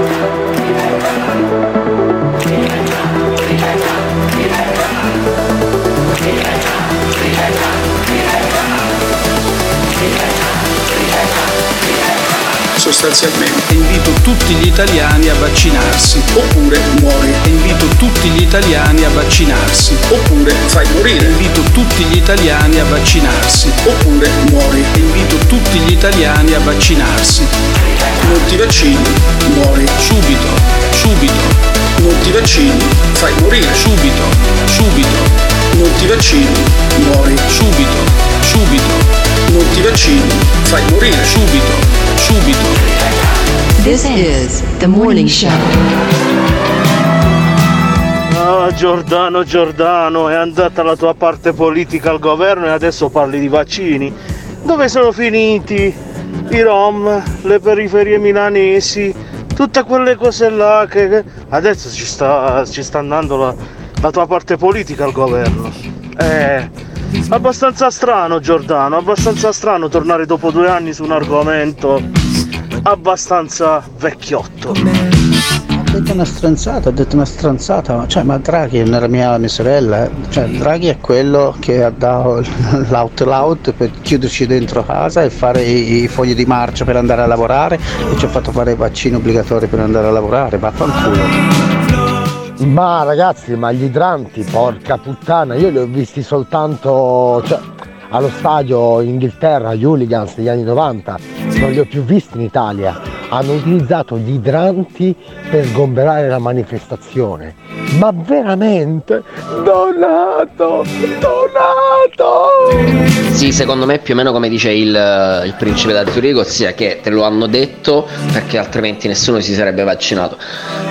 Sostanzialmente. Invito tutti gli italiani a vaccinarsi. Oppure muori. Invito tutti gli italiani a vaccinarsi. Oppure fai morire. Invito tutti gli italiani a vaccinarsi. Oppure muori. Invito tutti gli italiani a vaccinarsi. Non ti vaccini muori. Subito. Subito. Non ti vaccini fai morire. Subito. Subito. Non ti vaccini vaccini, fai morire subito, subito. This is the morning show. Ah, Giordano, Giordano, è andata la tua parte politica al governo e adesso parli di vaccini. Dove sono finiti i Rom, le periferie milanesi, tutte quelle cose là che adesso ci sta, ci sta andando la, la tua parte politica al governo. È abbastanza strano, Giordano, abbastanza strano tornare dopo due anni su un argomento abbastanza vecchiotto. Ha detto una stronzata, ha detto una stronzata, cioè, ma Draghi non era mia, mia sorella, eh. cioè, Draghi è quello che ha dato l'out l'out per chiuderci dentro casa e fare i, i fogli di marcia per andare a lavorare e ci ha fatto fare i vaccini obbligatori per andare a lavorare, vaffanculo. Ma ragazzi, ma gli idranti, porca puttana, io li ho visti soltanto cioè, allo stadio in Inghilterra, gli hooligans degli anni 90, non li ho più visti in Italia. Hanno utilizzato gli idranti per sgomberare la manifestazione. Ma veramente? Donato! Donato! Sì, secondo me più o meno come dice il, il principe da Zurigo, ossia che te lo hanno detto perché altrimenti nessuno si sarebbe vaccinato.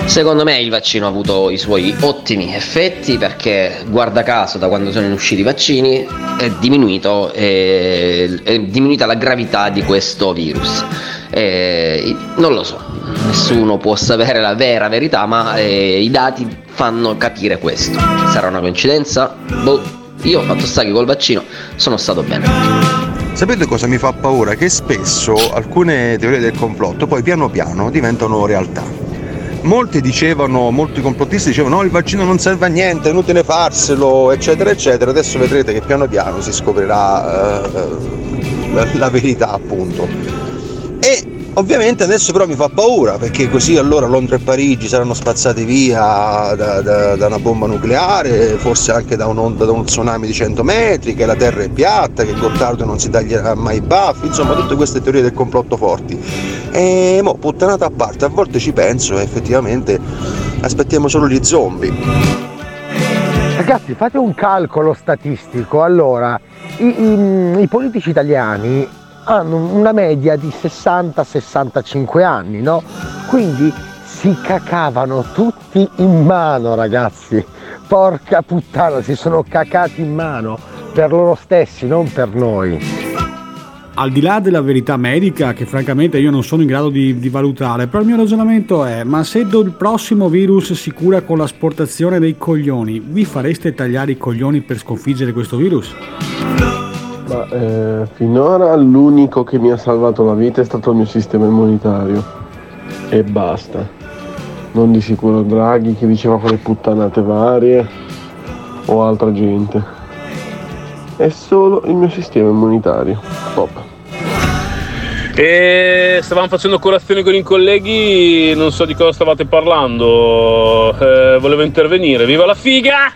Secondo me il vaccino ha avuto i suoi ottimi effetti perché guarda caso da quando sono usciti i vaccini è, è, è diminuita la gravità di questo virus. Eh, non lo so, nessuno può sapere la vera verità, ma eh, i dati fanno capire questo. Sarà una coincidenza? Boh, io ho fatto sta che col vaccino sono stato bene. Sapete cosa mi fa paura? Che spesso alcune teorie del complotto poi piano piano diventano realtà. Molti dicevano, molti complottisti dicevano no il vaccino non serve a niente, è inutile farselo, eccetera, eccetera. Adesso vedrete che piano piano si scoprirà eh, la, la verità appunto. Ovviamente adesso però mi fa paura perché così allora Londra e Parigi saranno spazzate via da, da, da una bomba nucleare, forse anche da un'onda, da uno tsunami di 100 metri, che la terra è piatta, che Gottardo non si taglierà mai i baffi, insomma tutte queste teorie del complotto forti. E mo, puttanata a parte, a volte ci penso e effettivamente aspettiamo solo gli zombie. Ragazzi, fate un calcolo statistico. Allora, i, i, i politici italiani hanno una media di 60-65 anni, no? Quindi si cacavano tutti in mano, ragazzi. Porca puttana, si sono cacati in mano per loro stessi, non per noi. Al di là della verità medica, che francamente io non sono in grado di, di valutare, però il mio ragionamento è: ma se il prossimo virus si cura con l'asportazione dei coglioni, vi fareste tagliare i coglioni per sconfiggere questo virus? Ma eh, finora l'unico che mi ha salvato la vita è stato il mio sistema immunitario. E basta. Non di sicuro Draghi che diceva quelle puttanate varie o altra gente. È solo il mio sistema immunitario. Top. E stavamo facendo colazione con i colleghi, non so di cosa stavate parlando. Eh, volevo intervenire. Viva la figa!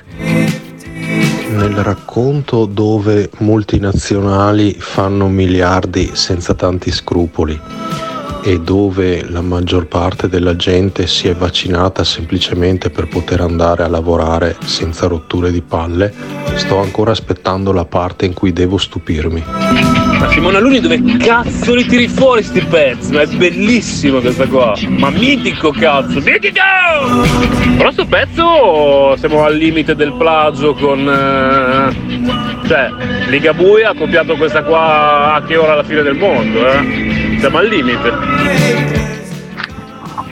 Nel racconto dove multinazionali fanno miliardi senza tanti scrupoli e dove la maggior parte della gente si è vaccinata semplicemente per poter andare a lavorare senza rotture di palle, sto ancora aspettando la parte in cui devo stupirmi. Ma Simona Luni dove cazzo li tiri fuori sti pezzi? Ma è bellissimo questa qua! Ma mitico cazzo! Mitico! Però sto pezzo siamo al limite del plagio con... Eh, cioè, Ligabue ha copiato questa qua a che ora alla fine del mondo, eh? Siamo al limite.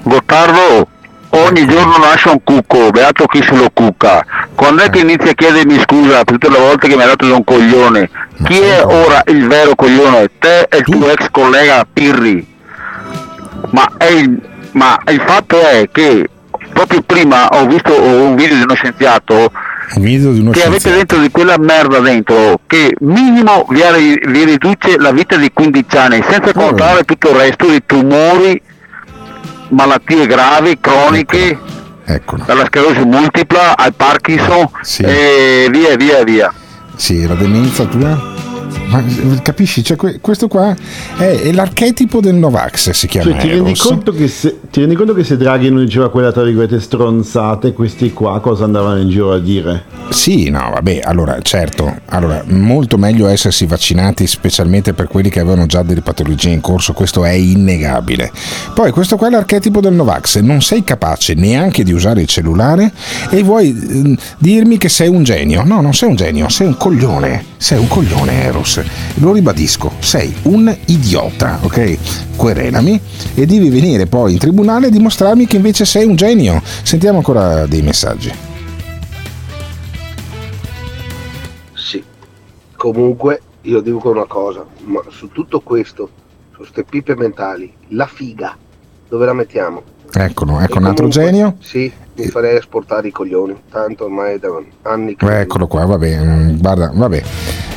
Gottardo, ogni giorno lascia un cucco, beato chi se lo cucca. Quando è che inizia a chiedermi scusa per tutte le volte che mi ha dato da un coglione? Chi è ora il vero coglione? Te e il tuo ex collega Pirri. Ma, il, ma il fatto è che proprio prima ho visto un video di uno scienziato video di uno che avete dentro di quella merda dentro che minimo vi, vi riduce la vita di 15 anni senza contare tutto il resto di tumori malattie gravi croniche Eccolo. dalla sclerosi multipla al Parkinson Sì. e via via via Sì, la demenza tua? Ma capisci? Cioè, que- questo qua è, è l'archetipo del Novax, si chiama Cioè, ti, rendi Eros. conto che se, ti rendi conto che se Draghi non diceva quella tra virgolette stronzate, questi qua cosa andavano in giro a dire? Sì, no, vabbè, allora, certo, allora, molto meglio essersi vaccinati, specialmente per quelli che avevano già delle patologie in corso, questo è innegabile. Poi, questo qua è l'archetipo del Novax, non sei capace neanche di usare il cellulare e vuoi eh, dirmi che sei un genio. No, non sei un genio, sei un coglione, sei un coglione, Eros. Lo ribadisco, sei un idiota, ok? Querelami e devi venire poi in tribunale a dimostrarmi che invece sei un genio. Sentiamo ancora dei messaggi. Sì, comunque io dico una cosa, ma su tutto questo, su queste pipe mentali, la figa, dove la mettiamo? Eccolo, ecco un altro comunque, genio. Sì, mi farei esportare i coglioni, tanto ormai da anni che... Eccolo qua, vabbè, mm, guarda, vabbè.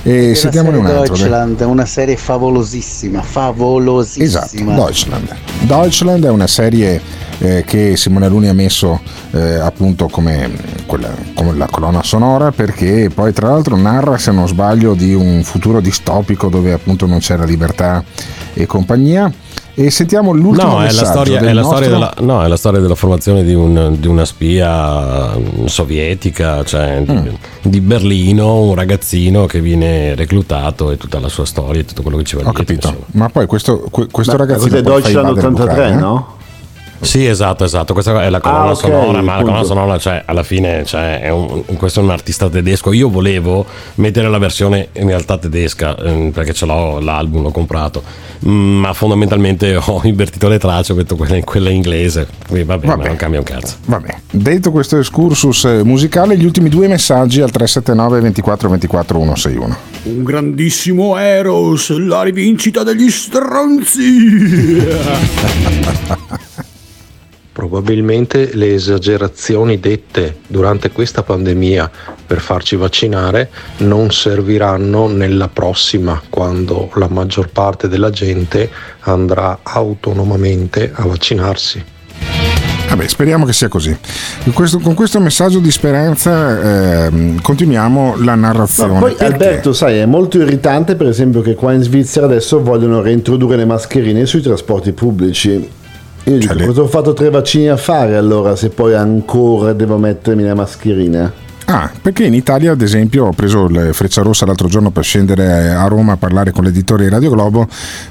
E sentiamone un altro. dai. Deutschland è una serie favolosissima, favolosissima. Esatto, Deutschland. Deutschland è una serie eh, che Simone Luni ha messo eh, appunto come, quella, come la colonna sonora perché poi tra l'altro narra, se non sbaglio, di un futuro distopico dove appunto non c'era libertà e compagnia. E sentiamo l'ultimo No, è la, storia, del è, la nostro- storia della, no, è la storia della formazione di, un- di una spia sovietica, cioè di, Mm. di Berlino, un ragazzino che viene reclutato e tutta la sua storia e tutto quello che ci va Ho dietro. capito, ma poi questo, que- questo Ma ragazzino fa Deutschland invadere 83, l'Ucraina? no? Sì, esatto, esatto. Questa è la colonna Ah, ok, sonora, ma la colonna sonora, cioè, alla fine, cioè, è un- questo è un artista tedesco. Io volevo mettere la versione in realtà tedesca, ehm, perché ce l'ho, l'album l'ho comprato, Mm, ma fondamentalmente ho invertito le tracce, ho detto quella, quella inglese. Quindi vabbè, ma non cambia un cazzo. Vabbè, detto questo excursus eh, musicale, gli ultimi due messaggi al 379 24 24 161. Un grandissimo Eros, la rivincita degli stronzi. Probabilmente le esagerazioni dette durante questa pandemia per farci vaccinare non serviranno nella prossima, quando la maggior parte della gente andrà autonomamente a vaccinarsi. Vabbè, speriamo che sia così. Con questo, con questo messaggio di speranza ehm, continuiamo la narrazione. No, poi Perché? Alberto, sai, è molto irritante per esempio che qua in Svizzera adesso vogliono reintrodurre le mascherine sui trasporti pubblici. Io dico, cosa ho fatto tre vaccini a fare allora se poi ancora devo mettermi la mascherina? Ah, perché in Italia, ad esempio, ho preso il Freccia Rossa l'altro giorno per scendere a Roma a parlare con l'editore di Radio Globo.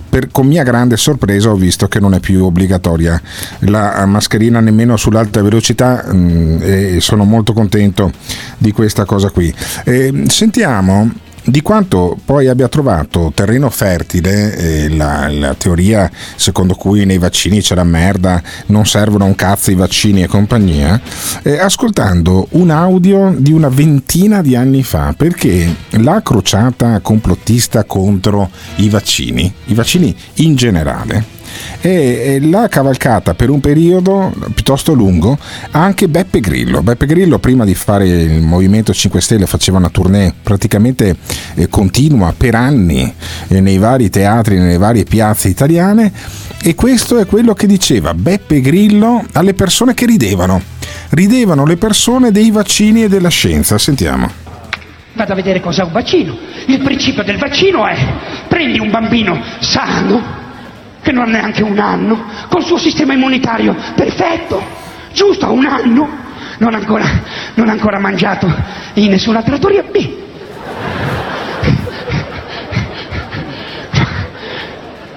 Per, con mia grande sorpresa ho visto che non è più obbligatoria la mascherina nemmeno sull'alta velocità mm, e sono molto contento di questa cosa qui. Eh, sentiamo di quanto poi abbia trovato terreno fertile eh, la, la teoria secondo cui nei vaccini c'è la merda, non servono un cazzo i vaccini e compagnia, eh, ascoltando un audio di una ventina di anni fa, perché la crociata complottista contro i vaccini, i vaccini in generale, e l'ha cavalcata per un periodo piuttosto lungo anche Beppe Grillo. Beppe Grillo prima di fare il Movimento 5 Stelle faceva una tournée praticamente eh, continua per anni eh, nei vari teatri, nelle varie piazze italiane e questo è quello che diceva Beppe Grillo alle persone che ridevano. Ridevano le persone dei vaccini e della scienza. Sentiamo. Vado a vedere cos'è un vaccino. Il principio del vaccino è prendi un bambino sano, che non ha neanche un anno, col suo sistema immunitario perfetto, giusto un anno, non ha ancora, non ha ancora mangiato in nessuna trattoria B.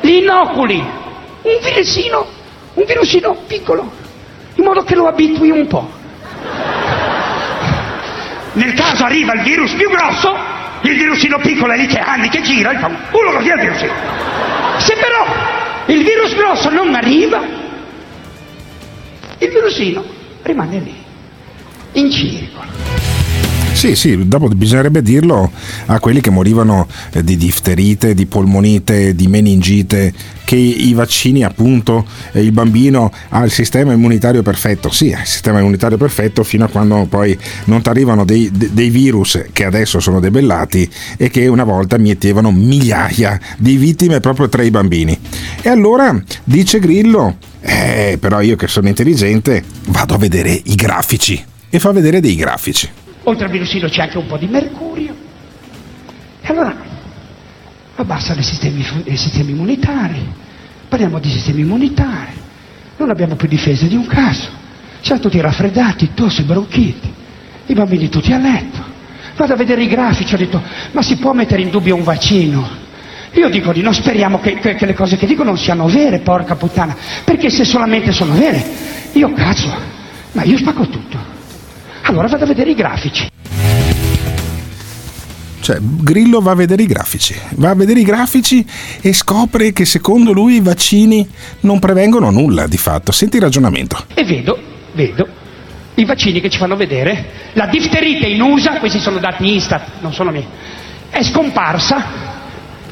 Li inoculi un virusino, un virusino piccolo, in modo che lo abitui un po'. Nel caso arriva il virus più grosso, il virusino piccolo è lì che anni che gira e fa un culo così al virusino. Se però il virus grosso non arriva, il virusino rimane lì, in circolo. Sì, sì, dopo bisognerebbe dirlo a quelli che morivano eh, di difterite, di polmonite, di meningite, che i vaccini appunto, eh, il bambino ha il sistema immunitario perfetto. Sì, ha il sistema immunitario perfetto fino a quando poi non ti arrivano dei, de- dei virus che adesso sono debellati e che una volta mietevano migliaia di vittime proprio tra i bambini. E allora dice Grillo, eh, però io che sono intelligente vado a vedere i grafici e fa vedere dei grafici. Oltre al virusino c'è anche un po' di mercurio. E allora Abbassano i sistemi, i sistemi immunitari. Parliamo di sistemi immunitari. Non abbiamo più difese di un caso. Siamo tutti raffreddati, tosse, bronchiti. I bambini tutti a letto. Vado a vedere i grafici, ho detto, ma si può mettere in dubbio un vaccino? Io dico di no, speriamo che, che- che le cose che dico non siano vere, porca puttana. Perché se solamente sono vere, io cazzo, ma io spacco tutto. Allora vado a vedere i grafici. Cioè, Grillo va a vedere i grafici, va a vedere i grafici e scopre che secondo lui i vaccini non prevengono nulla di fatto. Senti il ragionamento. E vedo, vedo, i vaccini che ci fanno vedere, la difterite in USA, questi sono dati Istat, non sono miei, è scomparsa.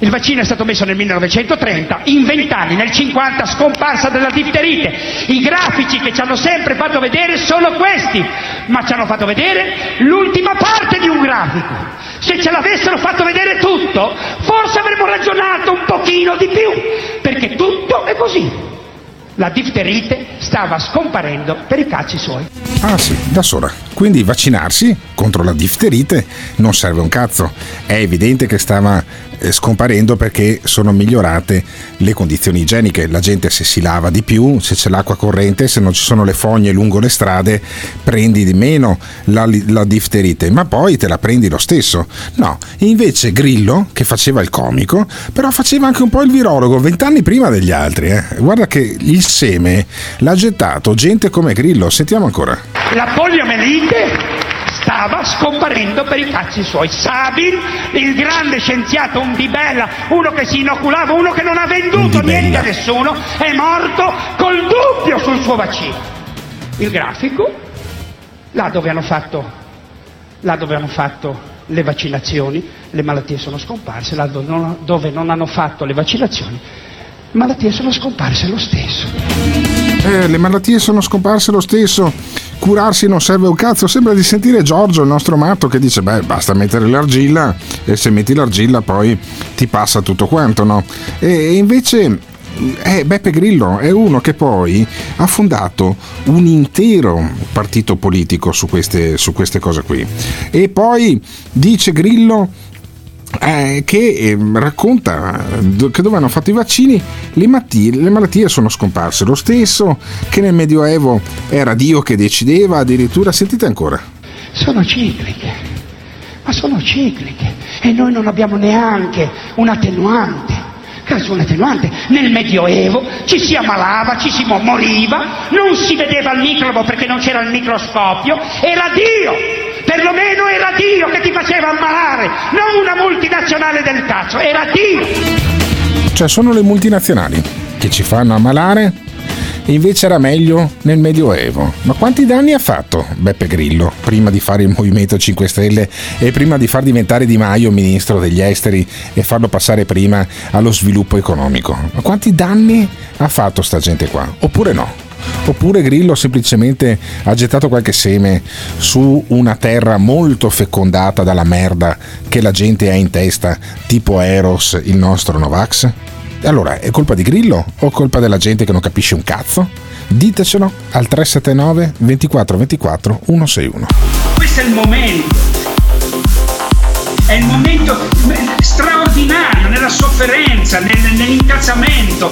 Il vaccino è stato messo nel 1930, in vent'anni, nel 50, scomparsa della difterite. I grafici che ci hanno sempre fatto vedere sono questi, ma ci hanno fatto vedere l'ultima parte di un grafico. Se ce l'avessero fatto vedere tutto, forse avremmo ragionato un pochino di più, perché tutto è così. La difterite stava scomparendo per i cazzi suoi. Ah sì, da sola. Quindi vaccinarsi contro la difterite non serve un cazzo. È evidente che stava scomparendo perché sono migliorate le condizioni igieniche. La gente se si lava di più, se c'è l'acqua corrente, se non ci sono le fogne lungo le strade, prendi di meno la, la difterite, ma poi te la prendi lo stesso. No, invece Grillo, che faceva il comico, però faceva anche un po' il virologo, vent'anni prima degli altri. eh. Guarda che il seme l'ha gettato gente come Grillo. Sentiamo ancora. La poliomelite stava scomparendo per i cazzi suoi. Sabin, il grande scienziato Undibella, uno che si inoculava, uno che non ha venduto niente a nessuno, è morto col dubbio sul suo vaccino. Il grafico, là dove hanno fatto, là dove hanno fatto le vaccinazioni, le malattie sono scomparse, là dove non, dove non hanno fatto le vaccinazioni, malattie sono scomparse lo stesso. Eh, le malattie sono scomparse lo stesso. Curarsi non serve un cazzo. Sembra di sentire Giorgio, il nostro matto, che dice: Beh, basta mettere l'argilla e se metti l'argilla poi ti passa tutto quanto, no? E invece. eh, Beppe Grillo è uno che poi ha fondato un intero partito politico su queste, su queste cose qui. E poi dice Grillo eh, che eh, racconta che dove hanno fatto i vaccini le, matti- le malattie sono scomparse lo stesso che nel medioevo era Dio che decideva addirittura sentite ancora sono cicliche, ma sono cicliche e noi non abbiamo neanche un attenuante. Caso un attenuante. Nel Medioevo ci si ammalava, ci si mo- moriva, non si vedeva il microbo perché non c'era il microscopio, era Dio, perlomeno era Dio che ti faceva ammalare, non una multinazionale del cazzo, era Dio. cioè sono le multinazionali che ci fanno ammalare? Invece era meglio nel medioevo. Ma quanti danni ha fatto Beppe Grillo prima di fare il Movimento 5 Stelle e prima di far diventare Di Maio ministro degli esteri e farlo passare prima allo sviluppo economico? Ma quanti danni ha fatto sta gente qua? Oppure no Oppure Grillo semplicemente ha gettato qualche seme su una terra molto fecondata dalla merda che la gente ha in testa, tipo Eros, il nostro Novax? Allora è colpa di Grillo o colpa della gente che non capisce un cazzo? Ditecelo al 379 24 24 161. Questo è il momento. È il momento straordinario nella sofferenza, nel- nell'incazzamento.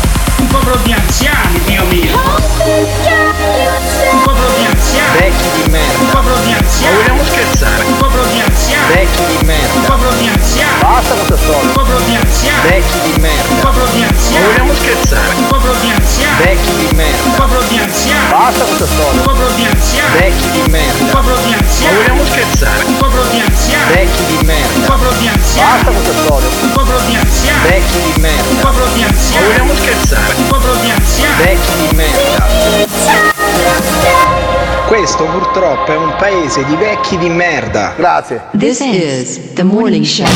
Un popolo di anziani, Dio mio. Un popolo di anziani. Vecchi di merda. Un popolo di anziani. Ma vogliamo scherzare? Un popolo di anziani. Vecchi di merda. Un popolo di anziani. Basta con questa storia. Un popolo di anziani. Vecchi di merda. Un popolo di anziani. Ma vogliamo scherzare? Un popolo di anziani. Vecchi di merda. Un popolo di anziani. Basta con questa storia. Un popolo di anziani. Vecchi di merda. Un popolo di anziani. Ma vogliamo scherzare? Un popolo di anziani. Vecchi di merda. Un popolo di anziani. Basta con storia. Un popolo di anziani. Vecchi di merda. Un popolo di anziani. Ma vogliamo scherzare? Un popolo di anziani. Vecchi di merda. Questo purtroppo è un paese di vecchi di merda. Grazie. This is the morning show.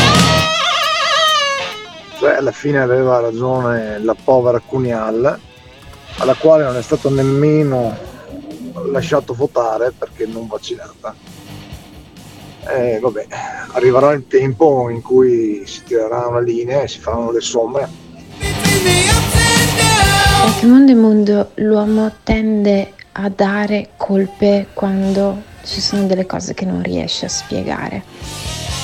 Cioè, alla fine aveva ragione la povera Cunial alla quale non è stato nemmeno lasciato votare perché non vaccinata. Eh, vabbè, arriverà il tempo in cui si tirerà una linea e si faranno le somme. Perché mondo e mondo l'uomo tende a dare colpe quando ci sono delle cose che non riesce a spiegare.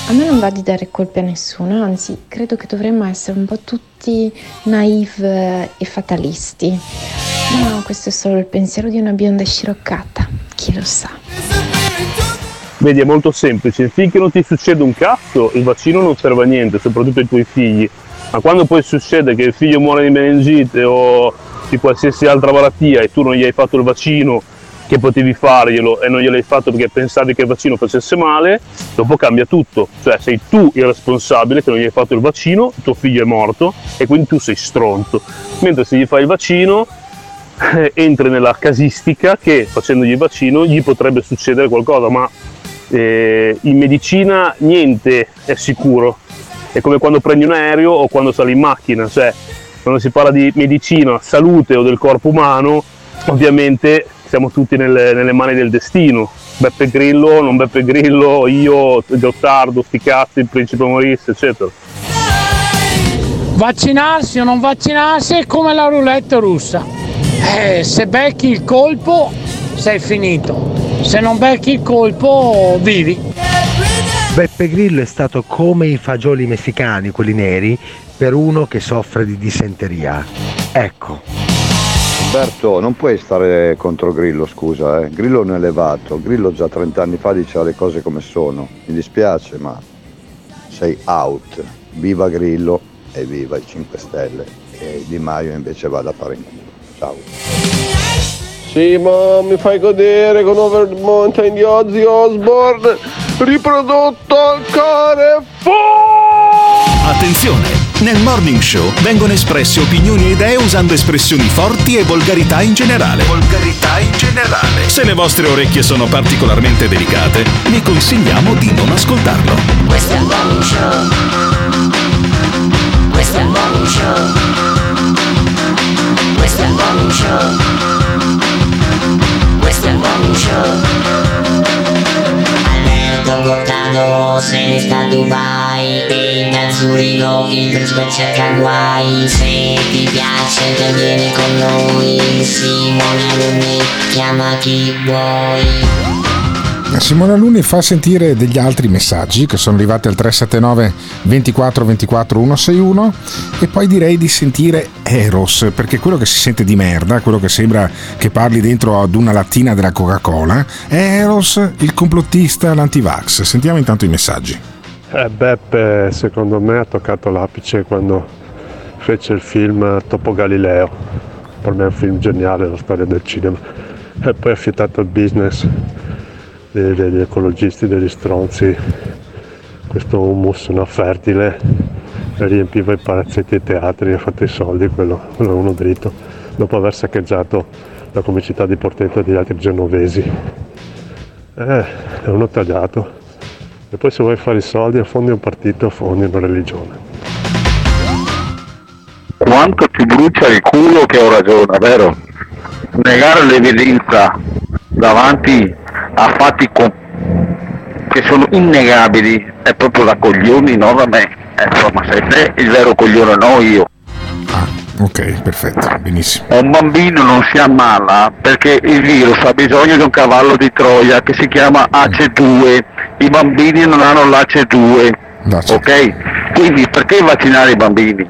A me non va di dare colpe a nessuno, anzi credo che dovremmo essere un po' tutti naive e fatalisti. No, questo è solo il pensiero di una bionda sciroccata, chi lo sa. Vedi, è molto semplice. Finché non ti succede un cazzo, il vaccino non serve a niente, soprattutto ai tuoi figli. Ma quando poi succede che il figlio muore di meningite o di qualsiasi altra malattia e tu non gli hai fatto il vaccino che potevi farglielo e non gliel'hai fatto perché pensavi che il vaccino facesse male, dopo cambia tutto. Cioè sei tu il responsabile che non gli hai fatto il vaccino, tuo figlio è morto e quindi tu sei stronzo. Mentre se gli fai il vaccino eh, entri nella casistica che facendogli il vaccino gli potrebbe succedere qualcosa, ma eh, in medicina niente è sicuro. È come quando prendi un aereo o quando sali in macchina, cioè quando si parla di medicina, salute o del corpo umano, ovviamente siamo tutti nelle, nelle mani del destino. Beppe Grillo, non Beppe Grillo, io, Gottardo, sti cazzi, il principe Maurice, eccetera. Vaccinarsi o non vaccinarsi è come la roulette russa. Eh, se becchi il colpo sei finito, se non becchi il colpo vivi. Beppe Grillo è stato come i fagioli messicani, quelli neri, per uno che soffre di dissenteria. Ecco. Alberto, non puoi stare contro Grillo, scusa, eh. Grillo è un elevato. Grillo già 30 anni fa diceva le cose come sono. Mi dispiace, ma sei out. Viva Grillo e viva i 5 Stelle. E Di Maio invece vada a fare in culo. Ciao. Sì, ma mi fai godere con Over the Mountain di Ozzy Osbourne, riprodotto al Carrefour! Attenzione! Nel Morning Show vengono espresse opinioni e idee usando espressioni forti e volgarità in generale. Volgarità in generale. Se le vostre orecchie sono particolarmente delicate, vi consigliamo di non ascoltarlo. Questo è il morning show. Questo è il morning show. Questo è il morning show. Questo è il morning show. Alberto Gottardo se ne sta a Dubai da Zurigo cerca guai. Se ti piace te vieni con noi. Simone Alunni chiama chi vuoi. Simona Luni fa sentire degli altri messaggi che sono arrivati al 379 24 24 161 e poi direi di sentire Eros perché quello che si sente di merda, quello che sembra che parli dentro ad una lattina della Coca-Cola è Eros, il complottista, l'antivax. Sentiamo intanto i messaggi. Eh, Beppe secondo me ha toccato l'apice quando fece il film Topo Galileo. Per me è un film geniale, la storia del cinema. E poi ha fiutato il business dei- degli ecologisti, degli stronzi, questo humus no, fertile, riempiva i palazzetti e i teatri e ha fatto i soldi, quello, quello è uno dritto, dopo aver saccheggiato la comicità di Portento e degli altri genovesi. Eh, è uno tagliato. E poi se vuoi fare i soldi affondi un partito, affondi una religione. Quanto ti brucia il culo che ho ragione, vero? Negare l'evidenza davanti a fatti co- che sono innegabili è proprio da coglioni, non da me. Eh, Insomma, sei te il vero coglione, no io. Ok, perfetto, benissimo. Un bambino non si ammala perché il virus ha bisogno di un cavallo di Troia che si chiama AC2. I bambini non hanno l'AC2. Ok? Quindi perché vaccinare i bambini?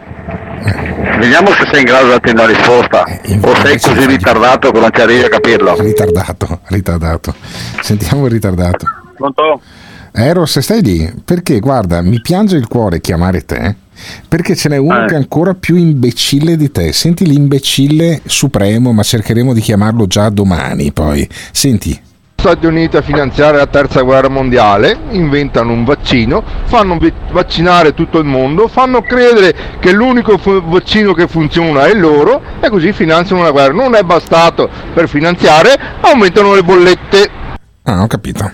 Vediamo se sei in grado di darti una risposta. o sei così ritardato che non ci arrivi a capirlo. Ritardato, ritardato. Sentiamo il ritardato. Pronto? Eros, stai lì? Perché guarda, mi piange il cuore chiamare te. Perché ce n'è uno Eh. che è ancora più imbecille di te. Senti l'imbecille supremo, ma cercheremo di chiamarlo già domani. Poi, senti. Stati Uniti a finanziare la terza guerra mondiale, inventano un vaccino, fanno vaccinare tutto il mondo, fanno credere che l'unico fu- vaccino che funziona è loro e così finanziano una guerra. Non è bastato per finanziare, aumentano le bollette. Ah, ho capito.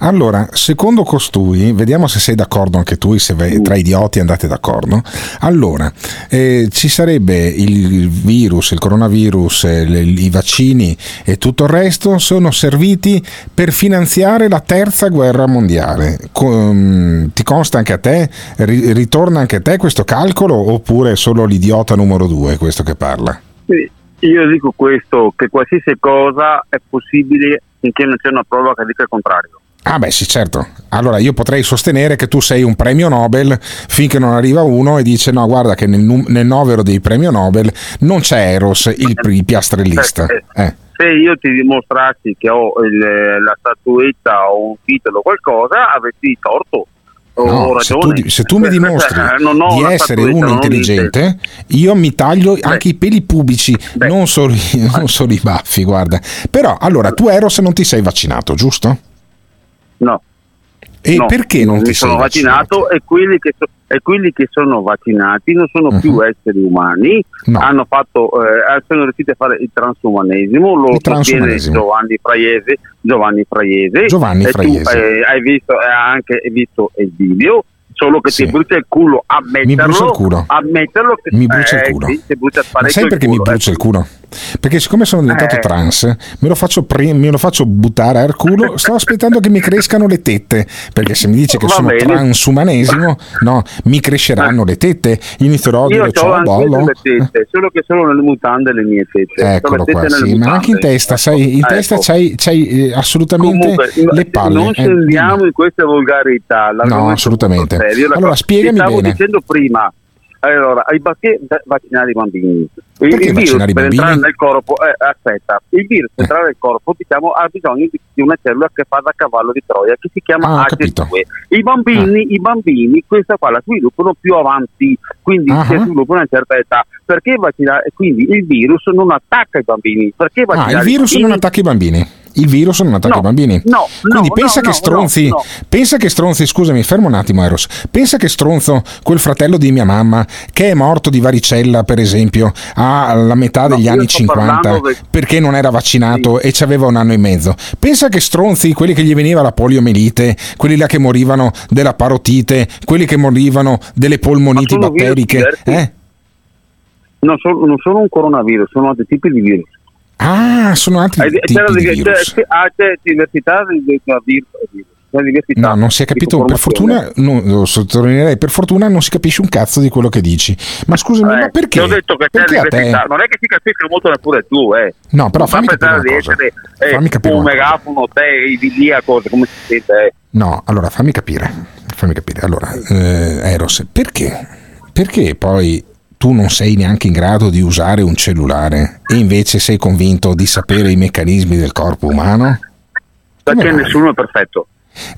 Allora, secondo costui, vediamo se sei d'accordo anche tu, se tra idioti andate d'accordo. Allora, eh, ci sarebbe il virus, il coronavirus, le- i vaccini e tutto il resto sono serviti per finanziare la terza guerra mondiale. Com- ti consta anche a te? Ri- ritorna anche a te questo calcolo oppure è solo l'idiota numero due questo che parla? Quindi Io dico questo, che qualsiasi cosa è possibile finché non c'è una prova che dica il contrario. Ah beh sì certo, allora io potrei sostenere che tu sei un premio Nobel finché non arriva uno e dice no guarda che nel, nel novero dei premio Nobel non c'è Eros, il, il piastrellista. Eh. Se io ti dimostrassi che ho il- la statuetta o un titolo o qualcosa, avresti torto. No, se, tu, se tu mi dimostri di essere uno intelligente, io mi taglio anche i peli pubici, non solo, i- non solo i baffi, guarda. Però, allora, tu Eros non ti sei vaccinato, giusto? No. E No, perché non mi ti sono sei vaccinato? vaccinato e quelli, che so- e quelli che sono vaccinati non sono più esseri umani, hanno fatto, eh, sono riusciti a fare il transumanesimo, lo sostiene transumanesimo. Giovanni Fraiese, Giovanni Fraiese, Giovanni Fraiese. tu eh, hai visto, hai anche visto il video, solo che ti brucia il culo, ammetterlo, brucia il culo. ammetterlo che Mi brucia il eh, culo. sì, Ma sai perché mi brucia eh. il culo? Perché siccome sono diventato Eh. trans, me lo, faccio pre- me lo faccio buttare al culo, sto aspettando che mi crescano le tette, perché se mi dice che Va sono bene. transumanesimo, no, mi cresceranno le tette, inizierò a dire ciao le tette, solo che sono nelle mutande le mie tette. Eccolo tette qua, sì, ma anche in testa, sai, in Ecco. testa c'hai, c'hai, eh, assolutamente Comunque, le palle. non eh, scendiamo in queste volgarità. No, assolutamente. Allora, spiegami stavo bene. dicendo prima. Allora, i perché vaccinare i bambini? Il, Perché il virus per entrare nel corpo, eh, aspetta, il virus per entrare nel corpo diciamo, ha bisogno di, di una cellula che fa da cavallo di Troia, che si chiama Ah, ho ACE2. I bambini, i bambini, questa qua la sviluppano più avanti, quindi Ah. si sviluppano a una certa età. Perché vaccinare? Quindi il virus non attacca i bambini. Perché Ah, vaccinare il i virus non attacca i bambini. Il virus non attacca No, i bambini. no, Quindi no, pensa che stronzi, pensa che stronzi, scusami, fermo un attimo Eros. Pensa che stronzo quel fratello di mia mamma che è morto di varicella, per esempio, alla metà degli anni sto 50 parlando del- perché non era vaccinato e ci aveva un anno e mezzo. Pensa che stronzi quelli che gli veniva la poliomelite, quelli là che morivano della parotite, quelli che morivano delle polmoniti batteriche, eh? Non sono, non sono un coronavirus, sono altri tipi di virus. Ah, sono altri Eh, tipi c'è, la- di c'è- virus. c'è- ah, c'è diversità di, di, di virus e virus. C'è diversità No, non si è di capito, per fortuna, no, lo sottolineerei, per fortuna non si capisce un cazzo di quello che dici. Ma scusami, Eh, ma perché? Ti ho detto che c'è Perché diversità, te? non è che si capisca molto neppure tu, eh. No, però non fammi capire di essere eh, Fammi capire un megafono, te, di cose, come si sente, eh. No, allora fammi capire. Fammi capire. Allora, eh, Eros, perché? Perché poi tu non sei neanche in grado di usare un cellulare e invece sei convinto di sapere i meccanismi del corpo umano? Perché nessuno è perfetto.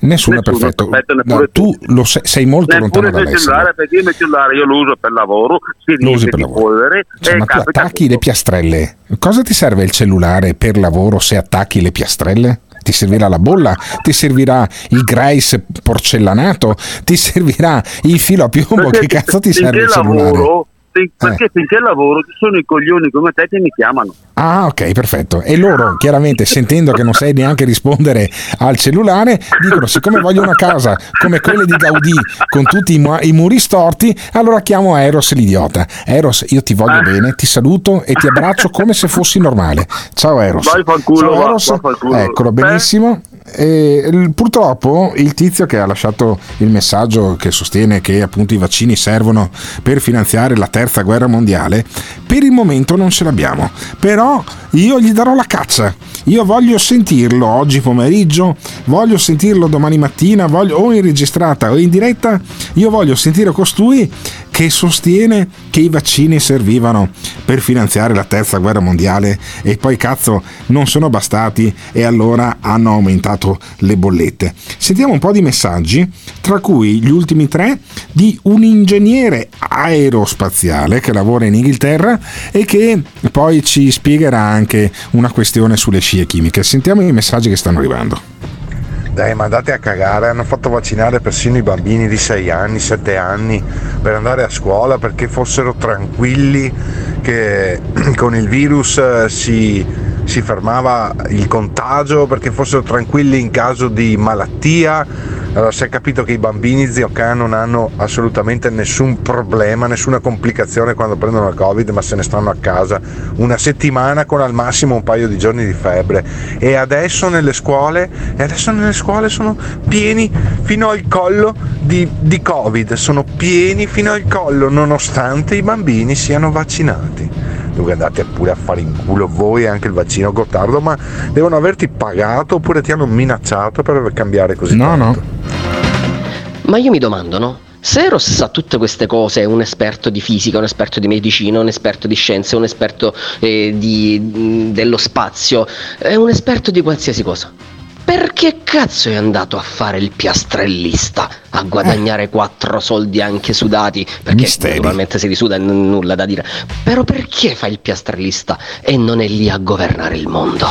Nessuno, Nessuno è perfetto. è perfetto, No, tu lo sei, sei molto lontano il dall'essere. cellulare, perché il cellulare io lo uso per lavoro, si Lo usi per lavoro. polvere Cioè, ma tu attacchi le piastrelle. Cosa ti serve il cellulare per lavoro se attacchi le piastrelle? Ti servirà la bolla? Ti servirà il Grace porcellanato? Ti servirà il filo a piombo? Perché che cazzo ti serve il cellulare? lavoro, Eh. perché finché lavoro ci sono i coglioni come te che mi chiamano. Ah, ok, perfetto. E loro, chiaramente, sentendo che non sai neanche rispondere al cellulare, dicono: siccome voglio una casa come quelle di Gaudì, con tutti i, mu- i muri storti, allora chiamo Eros l'idiota. Eros, io ti voglio bene, ti saluto e ti abbraccio come se fossi normale. Ciao Eros. Vai Ciao Eros. va fanculo. Eccolo, benissimo. E, purtroppo il tizio che ha lasciato il messaggio che sostiene che appunto i vaccini servono per finanziare la terza guerra mondiale, per il momento non ce l'abbiamo. Però io gli darò la caccia. Io voglio sentirlo oggi pomeriggio, voglio sentirlo domani mattina, voglio, o in registrata o in diretta. Io voglio sentire costui che sostiene che i vaccini servivano per finanziare la terza guerra mondiale e poi cazzo non sono bastati e allora hanno aumentato le bollette. Sentiamo un po' di messaggi, tra cui gli ultimi tre di un ingegnere aerospaziale che lavora in Inghilterra e che poi ci spiegherà anche una questione sulle scie chimiche. Sentiamo i messaggi che stanno arrivando. Dai, ma andate a cagare, hanno fatto vaccinare persino i bambini di 6 anni, 7 anni per andare a scuola perché fossero tranquilli che con il virus eh, si si fermava il contagio perché fossero tranquilli in caso di malattia. Allora si è capito che i bambini zio Can non hanno assolutamente nessun problema, nessuna complicazione quando prendono il Covid, ma se ne stanno a casa una settimana con al massimo un paio di giorni di febbre. E adesso nelle scuole, adesso nelle scuole sono pieni fino al collo di, di Covid, sono pieni fino al collo nonostante i bambini siano vaccinati. Dunque andate pure a fare in culo voi e anche il vaccino Gottardo, ma devono averti pagato oppure ti hanno minacciato per cambiare così No, tanto. Ma io mi domando, no? Se Eros sa tutte queste cose, è un esperto di fisica, un esperto di medicina, un esperto di scienze, un esperto eh, di- mh, dello spazio, è un esperto di qualsiasi cosa. Perché cazzo è andato a fare il piastrellista? A guadagnare quattro soldi anche sudati? Perché naturalmente se li suda n- nulla da dire. Però perché fa il piastrellista e non è lì a governare il mondo?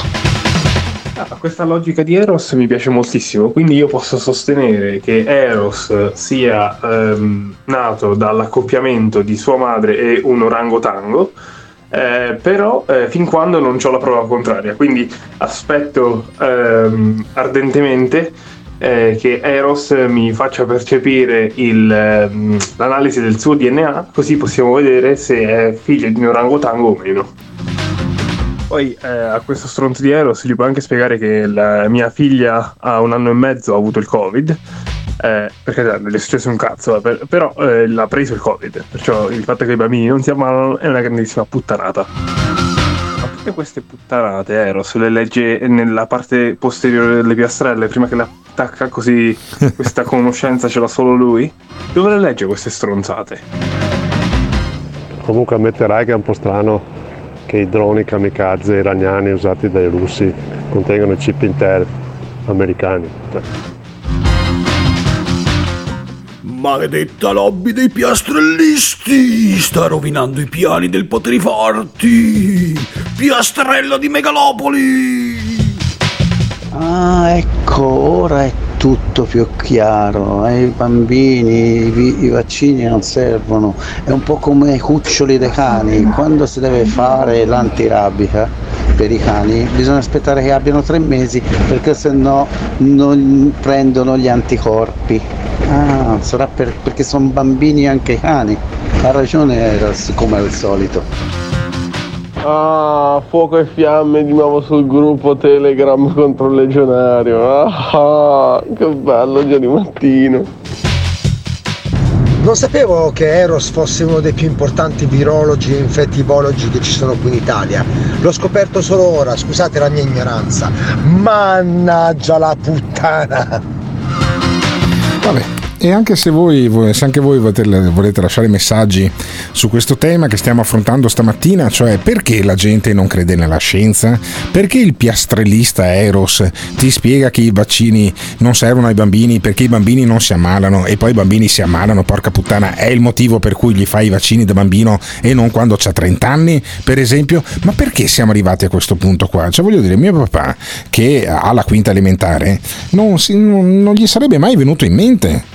Ah, questa logica di Eros mi piace moltissimo, quindi io posso sostenere che Eros sia ehm, nato dall'accoppiamento di sua madre e un orangotango, eh, però eh, fin quando non ho la prova contraria, quindi aspetto ehm, ardentemente eh, che Eros mi faccia percepire il, ehm, l'analisi del suo DNA, così possiamo vedere se è figlio di un orangotango o meno. Poi eh, a questo stronzo di Eros gli puoi anche spiegare che la mia figlia a un anno e mezzo ha avuto il covid, eh, perché non le è successo un cazzo, eh, per- però eh, l'ha preso il covid, perciò il fatto che i bambini non si ammalano è una grandissima puttanata. Ma tutte queste puttanate Eros le legge nella parte posteriore delle piastrelle prima che le attacca così questa conoscenza ce l'ha solo lui? Dove le legge queste stronzate? Comunque ammetterai che è un po' strano che i droni kamikaze iraniani usati dai russi contengano i chip Intel americani. Maledetta lobby dei piastrellisti sta rovinando i piani del poteri forti. Piastrello di megalopoli. Ah, ecco, ora è tutto più chiaro. Ai bambini i, i vaccini non servono. È un po' come i cuccioli dei cani. Quando si deve fare l'antirabica per i cani, bisogna aspettare che abbiano tre mesi perché se no non prendono gli anticorpi. Ah, sarà per- perché sono bambini anche i cani. Ha ragione Eros, come al solito. Ah, fuoco e fiamme di nuovo sul gruppo Telegram contro il legionario. Ah, che bello già di mattino. Non sapevo che Eros fosse uno dei più importanti virologi e infettivologi che ci sono qui in Italia. L'ho scoperto solo ora, scusate la mia ignoranza. Mannaggia la puttana! Vabbè. E anche se voi, se anche voi volete, lasciare messaggi su questo tema che stiamo affrontando stamattina, cioè perché la gente non crede nella scienza, perché il piastrellista Eros ti spiega che i vaccini non servono ai bambini perché i bambini non si ammalano e poi i bambini si ammalano, porca puttana, è il motivo per cui gli fai i vaccini da bambino e non quando c'ha 30 anni, per esempio, ma perché siamo arrivati a questo punto qua? Cioè voglio dire, mio papà che ha la quinta elementare non, si- non- non gli sarebbe mai venuto in mente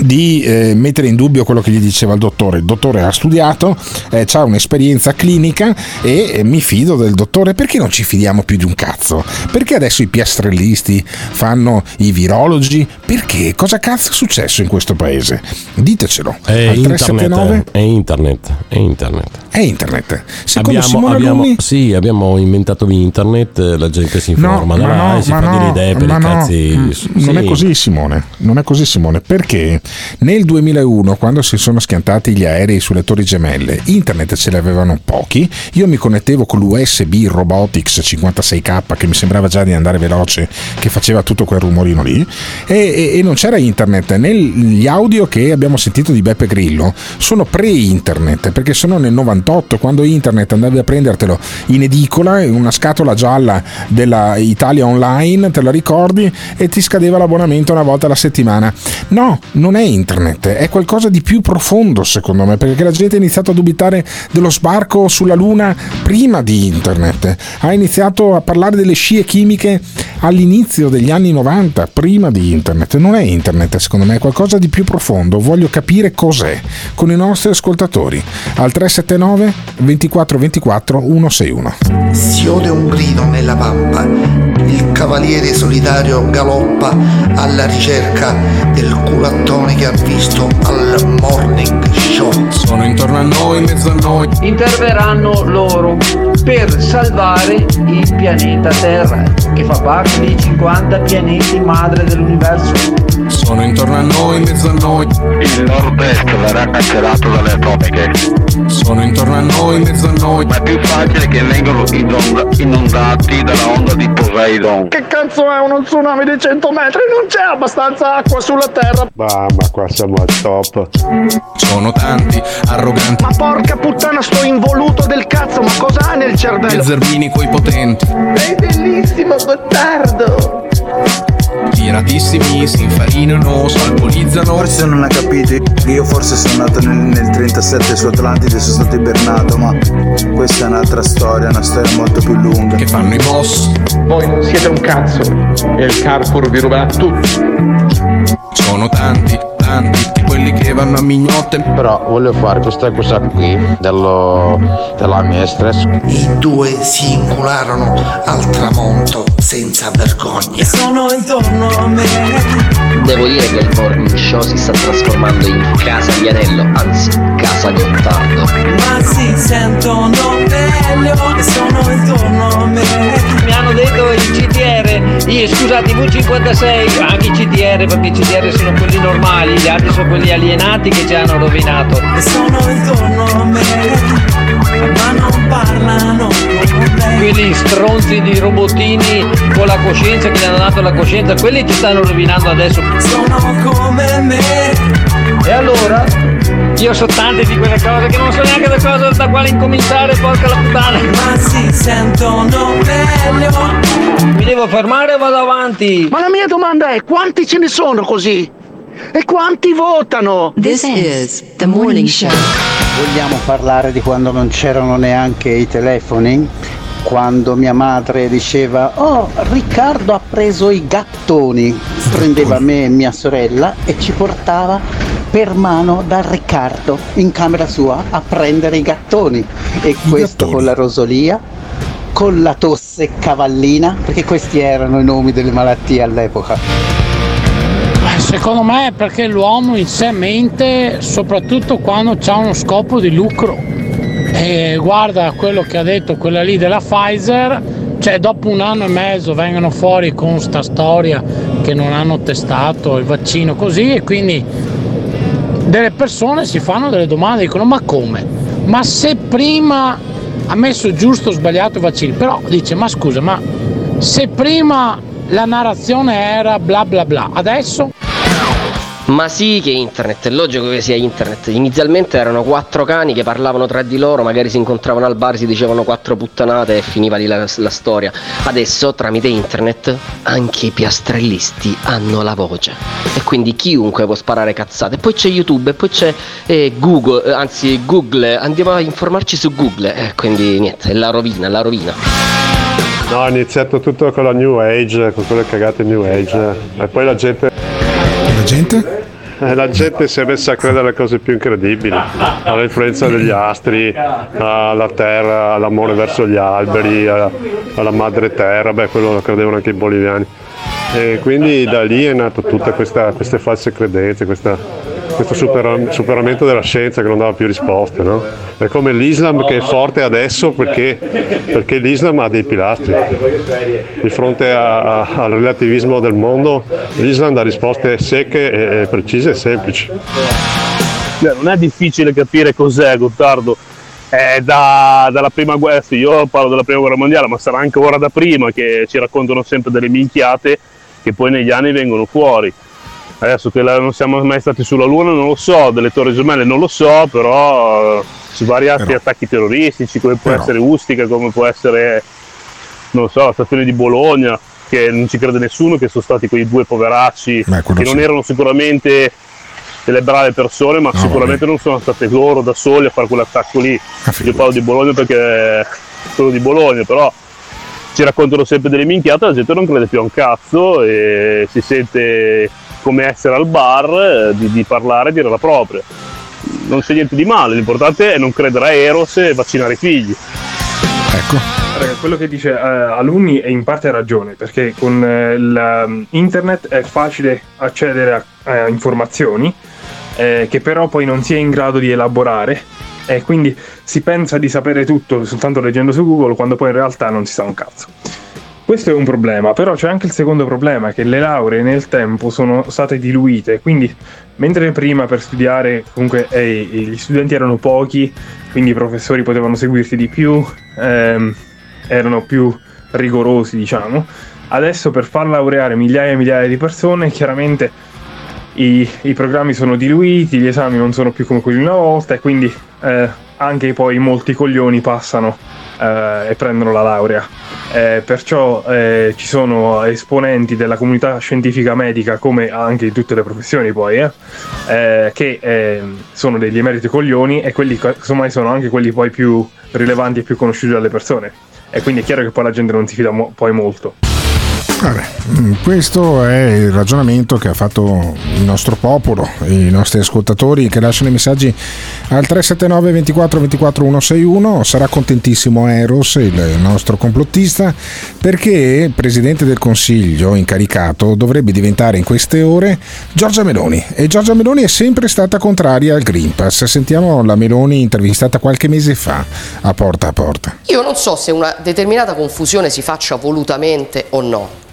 di eh, mettere in dubbio quello che gli diceva il dottore. Il dottore ha studiato, eh, ha un'esperienza clinica e eh, mi fido del dottore. Perché non ci fidiamo più di un cazzo? Perché adesso i piastrellisti fanno i virologi? Perché? Cosa cazzo è successo in questo paese? Ditecelo. È Al 379 internet, è internet, è internet. è internet. Secondo Abbiamo, Simone abbiamo- Lumi- sì, abbiamo inventato internet, la gente si No, informa, ma da là, no, si ma fa no, delle idee per ma i no, cazzi. mm, Non Sì. è così Simone, non è così Simone, perché nel 2001 quando si sono schiantati gli aerei sulle torri gemelle, internet ce l'avevano pochi, io mi connettevo con l'USB Robotics 56K che mi sembrava già di andare veloce, che faceva tutto quel rumorino lì, e, e- e non c'era internet. Negli audio che abbiamo sentito di Beppe Grillo sono pre-internet, perché sono nel 98 quando internet andavi a prendertelo in edicola, in una scatola gialla della Italia Online, te la ricordi, e ti scadeva l'abbonamento una volta alla settimana. No, non non è internet, è qualcosa di più profondo secondo me, perché la gente ha iniziato a dubitare dello sbarco sulla Luna prima di internet, ha iniziato a parlare delle scie chimiche all'inizio degli anni 90, prima di internet. Non è internet, secondo me, è qualcosa di più profondo. Voglio capire cos'è con i nostri ascoltatori. Al 379 24 24 161. Si ode un grido nella pampa, il cavaliere solitario galoppa alla ricerca del culattone che ha visto al morning show. Sono intorno a noi, mezzo a noi. Interverranno loro per salvare il pianeta Terra, che fa parte dei 50 pianeti madre dell'universo. Sono intorno a noi, mezzo a noi. Il nord-est verrà cancellato dalle atomiche. Sono intorno a noi, mezzo a noi. Ma è più facile che vengano inonda- inondati dalla onda di Poseidon. Che cazzo è uno tsunami di 100 metri? Non c'è abbastanza acqua sulla terra. Bah, ma qua siamo al top. Sono tanti, arroganti. Ma porca puttana, sto involuto del cazzo, ma cosa ha nel E cervello? zerbini coi potenti. È bellissimo, Gottardo! Tiratissimi, si infarinano, salponizzano. Forse non ha capito io forse sono nato nel, nel 37 su Atlantide sono stato ibernato, ma questa è un'altra storia, una storia molto più lunga. Che fanno i boss? Voi non siete un cazzo e il Carrefour vi ruberà tutto. Sono tanti, tanti, di quelli che vanno a mignotte. Però voglio fare questa cosa qui dello, della mia stress. I due si incularono al tramonto senza vergogna. Sono intorno a me. Devo dire che il morning show si sta trasformando in casa Vianello, anzi casa Gottardo. Ma si sentono meglio e sono intorno a me. Mi hanno detto il CTR, io, scusate, i V56, anche i CTR, perché i CTR sono quelli normali, gli altri sono quelli alienati che ci hanno rovinato. E sono intorno a me. Ma non parlano con me. Quelli stronzi di robottini con la coscienza che gli hanno dato la coscienza, quelli ci stanno rovinando adesso. Sono come me. E allora? Io so tante di quelle cose che non so neanche da cosa da quale incominciare, porca la puttana. Ma si sentono meglio. Mi devo fermare o vado avanti? Ma la mia domanda è quanti ce ne sono così? E quanti votano? This is the morning show. Vogliamo parlare di quando non c'erano neanche i telefoni? Quando mia madre diceva Oh Riccardo ha preso i gattoni. Prendeva me e mia sorella e ci portava per mano da Riccardo in camera sua a prendere i gattoni. E questo con la rosolia con la tosse cavallina perché questi erano i nomi delle malattie all'epoca Secondo me è perché l'uomo in sé mente soprattutto quando ha uno scopo di lucro. E guarda quello che ha detto quella lì della Pfizer, cioè dopo un anno e mezzo vengono fuori con sta storia che non hanno testato il vaccino così e quindi delle persone si fanno delle domande, dicono ma come? Ma se prima ha messo giusto o sbagliato i vaccini, però dice ma scusa, ma se prima la narrazione era bla bla bla, adesso Ma sì che internet, è logico che sia internet. Inizialmente erano quattro cani che parlavano tra di loro, magari si incontravano al bar, si dicevano quattro puttanate e finiva lì la, la storia. Adesso tramite internet anche i piastrellisti hanno la voce. E quindi chiunque può sparare cazzate. Poi c'è YouTube e poi c'è eh, Google, eh, anzi Google, andiamo a informarci su Google. E quindi niente, è la rovina, è la rovina. No, è iniziato tutto con la New Age, con quelle cagate New Age. E poi la gente. Gente? Eh, La gente si è messa a credere alle cose più incredibili, all'influenza degli astri, alla terra, all'amore verso gli alberi, alla madre terra, beh quello lo credevano anche i boliviani. E quindi da lì è nato tutte queste false credenze, questa- questo supera- superamento della scienza che non dava più risposte. no? È come l'Islam che è forte adesso perché, perché l'Islam ha dei pilastri. Di fronte a- a- al relativismo del mondo, l'Islam dà risposte secche, e, e precise e semplici. Non è difficile capire cos'è Gottardo. È da- dalla prima guerra, io parlo della prima guerra mondiale, ma sarà anche ora da prima che ci raccontano sempre delle minchiate che poi negli anni vengono fuori. Adesso che non siamo mai stati sulla Luna non lo so, delle torri gemelle non lo so, però eh, su vari altri attacchi terroristici, come può Però. essere Ustica, come può essere, non lo so, la stazione di Bologna, che non ci crede nessuno, che sono stati quei due poveracci Beh, che non sì. erano sicuramente delle brave persone, ma sicuramente non sono state loro da soli a fare quell'attacco lì. Io parlo di Bologna perché sono di Bologna, però ci raccontano sempre delle minchiate, la gente non crede più a un cazzo e si sente come essere al bar, eh, di, di parlare e dire la propria. Non c'è niente di male, l'importante è non credere a Eros e vaccinare i figli. Raga, quello che dice eh, Alunni è in parte ragione, perché con eh, la- internet è facile accedere a, a informazioni eh, che però poi non si è in grado di elaborare e quindi si pensa di sapere tutto soltanto leggendo su Google quando poi in realtà non si sa un cazzo. Questo è un problema, però c'è anche il secondo problema, che le lauree nel tempo sono state diluite, quindi mentre prima per studiare comunque eh, gli studenti erano pochi, quindi i professori potevano seguirti di più, ehm, erano più rigorosi diciamo, adesso per far laureare migliaia e migliaia di persone chiaramente i, i programmi sono diluiti, gli esami non sono più come quelli di una volta e quindi eh, anche poi molti coglioni passano eh, e prendono la laurea. Eh, perciò eh, ci sono esponenti della comunità scientifica medica, come anche in tutte le professioni poi, eh, eh, che eh, sono degli emeriti coglioni e quelli casomai sono anche quelli poi più rilevanti e più conosciuti dalle persone. E quindi è chiaro che poi la gente non si fida mo- poi molto. Vabbè, mm, questo è il ragionamento che ha fatto il nostro popolo, i nostri ascoltatori che lasciano i messaggi al 379 24 24 161. Sarà contentissimo Eros, il nostro complottista, perché il Presidente del Consiglio incaricato dovrebbe diventare in queste ore Giorgia Meloni. E Giorgia Meloni è sempre stata contraria al Green Pass. Sentiamo la Meloni intervistata qualche mese fa a Porta a Porta. Io non so se una determinata confusione si faccia volutamente o no,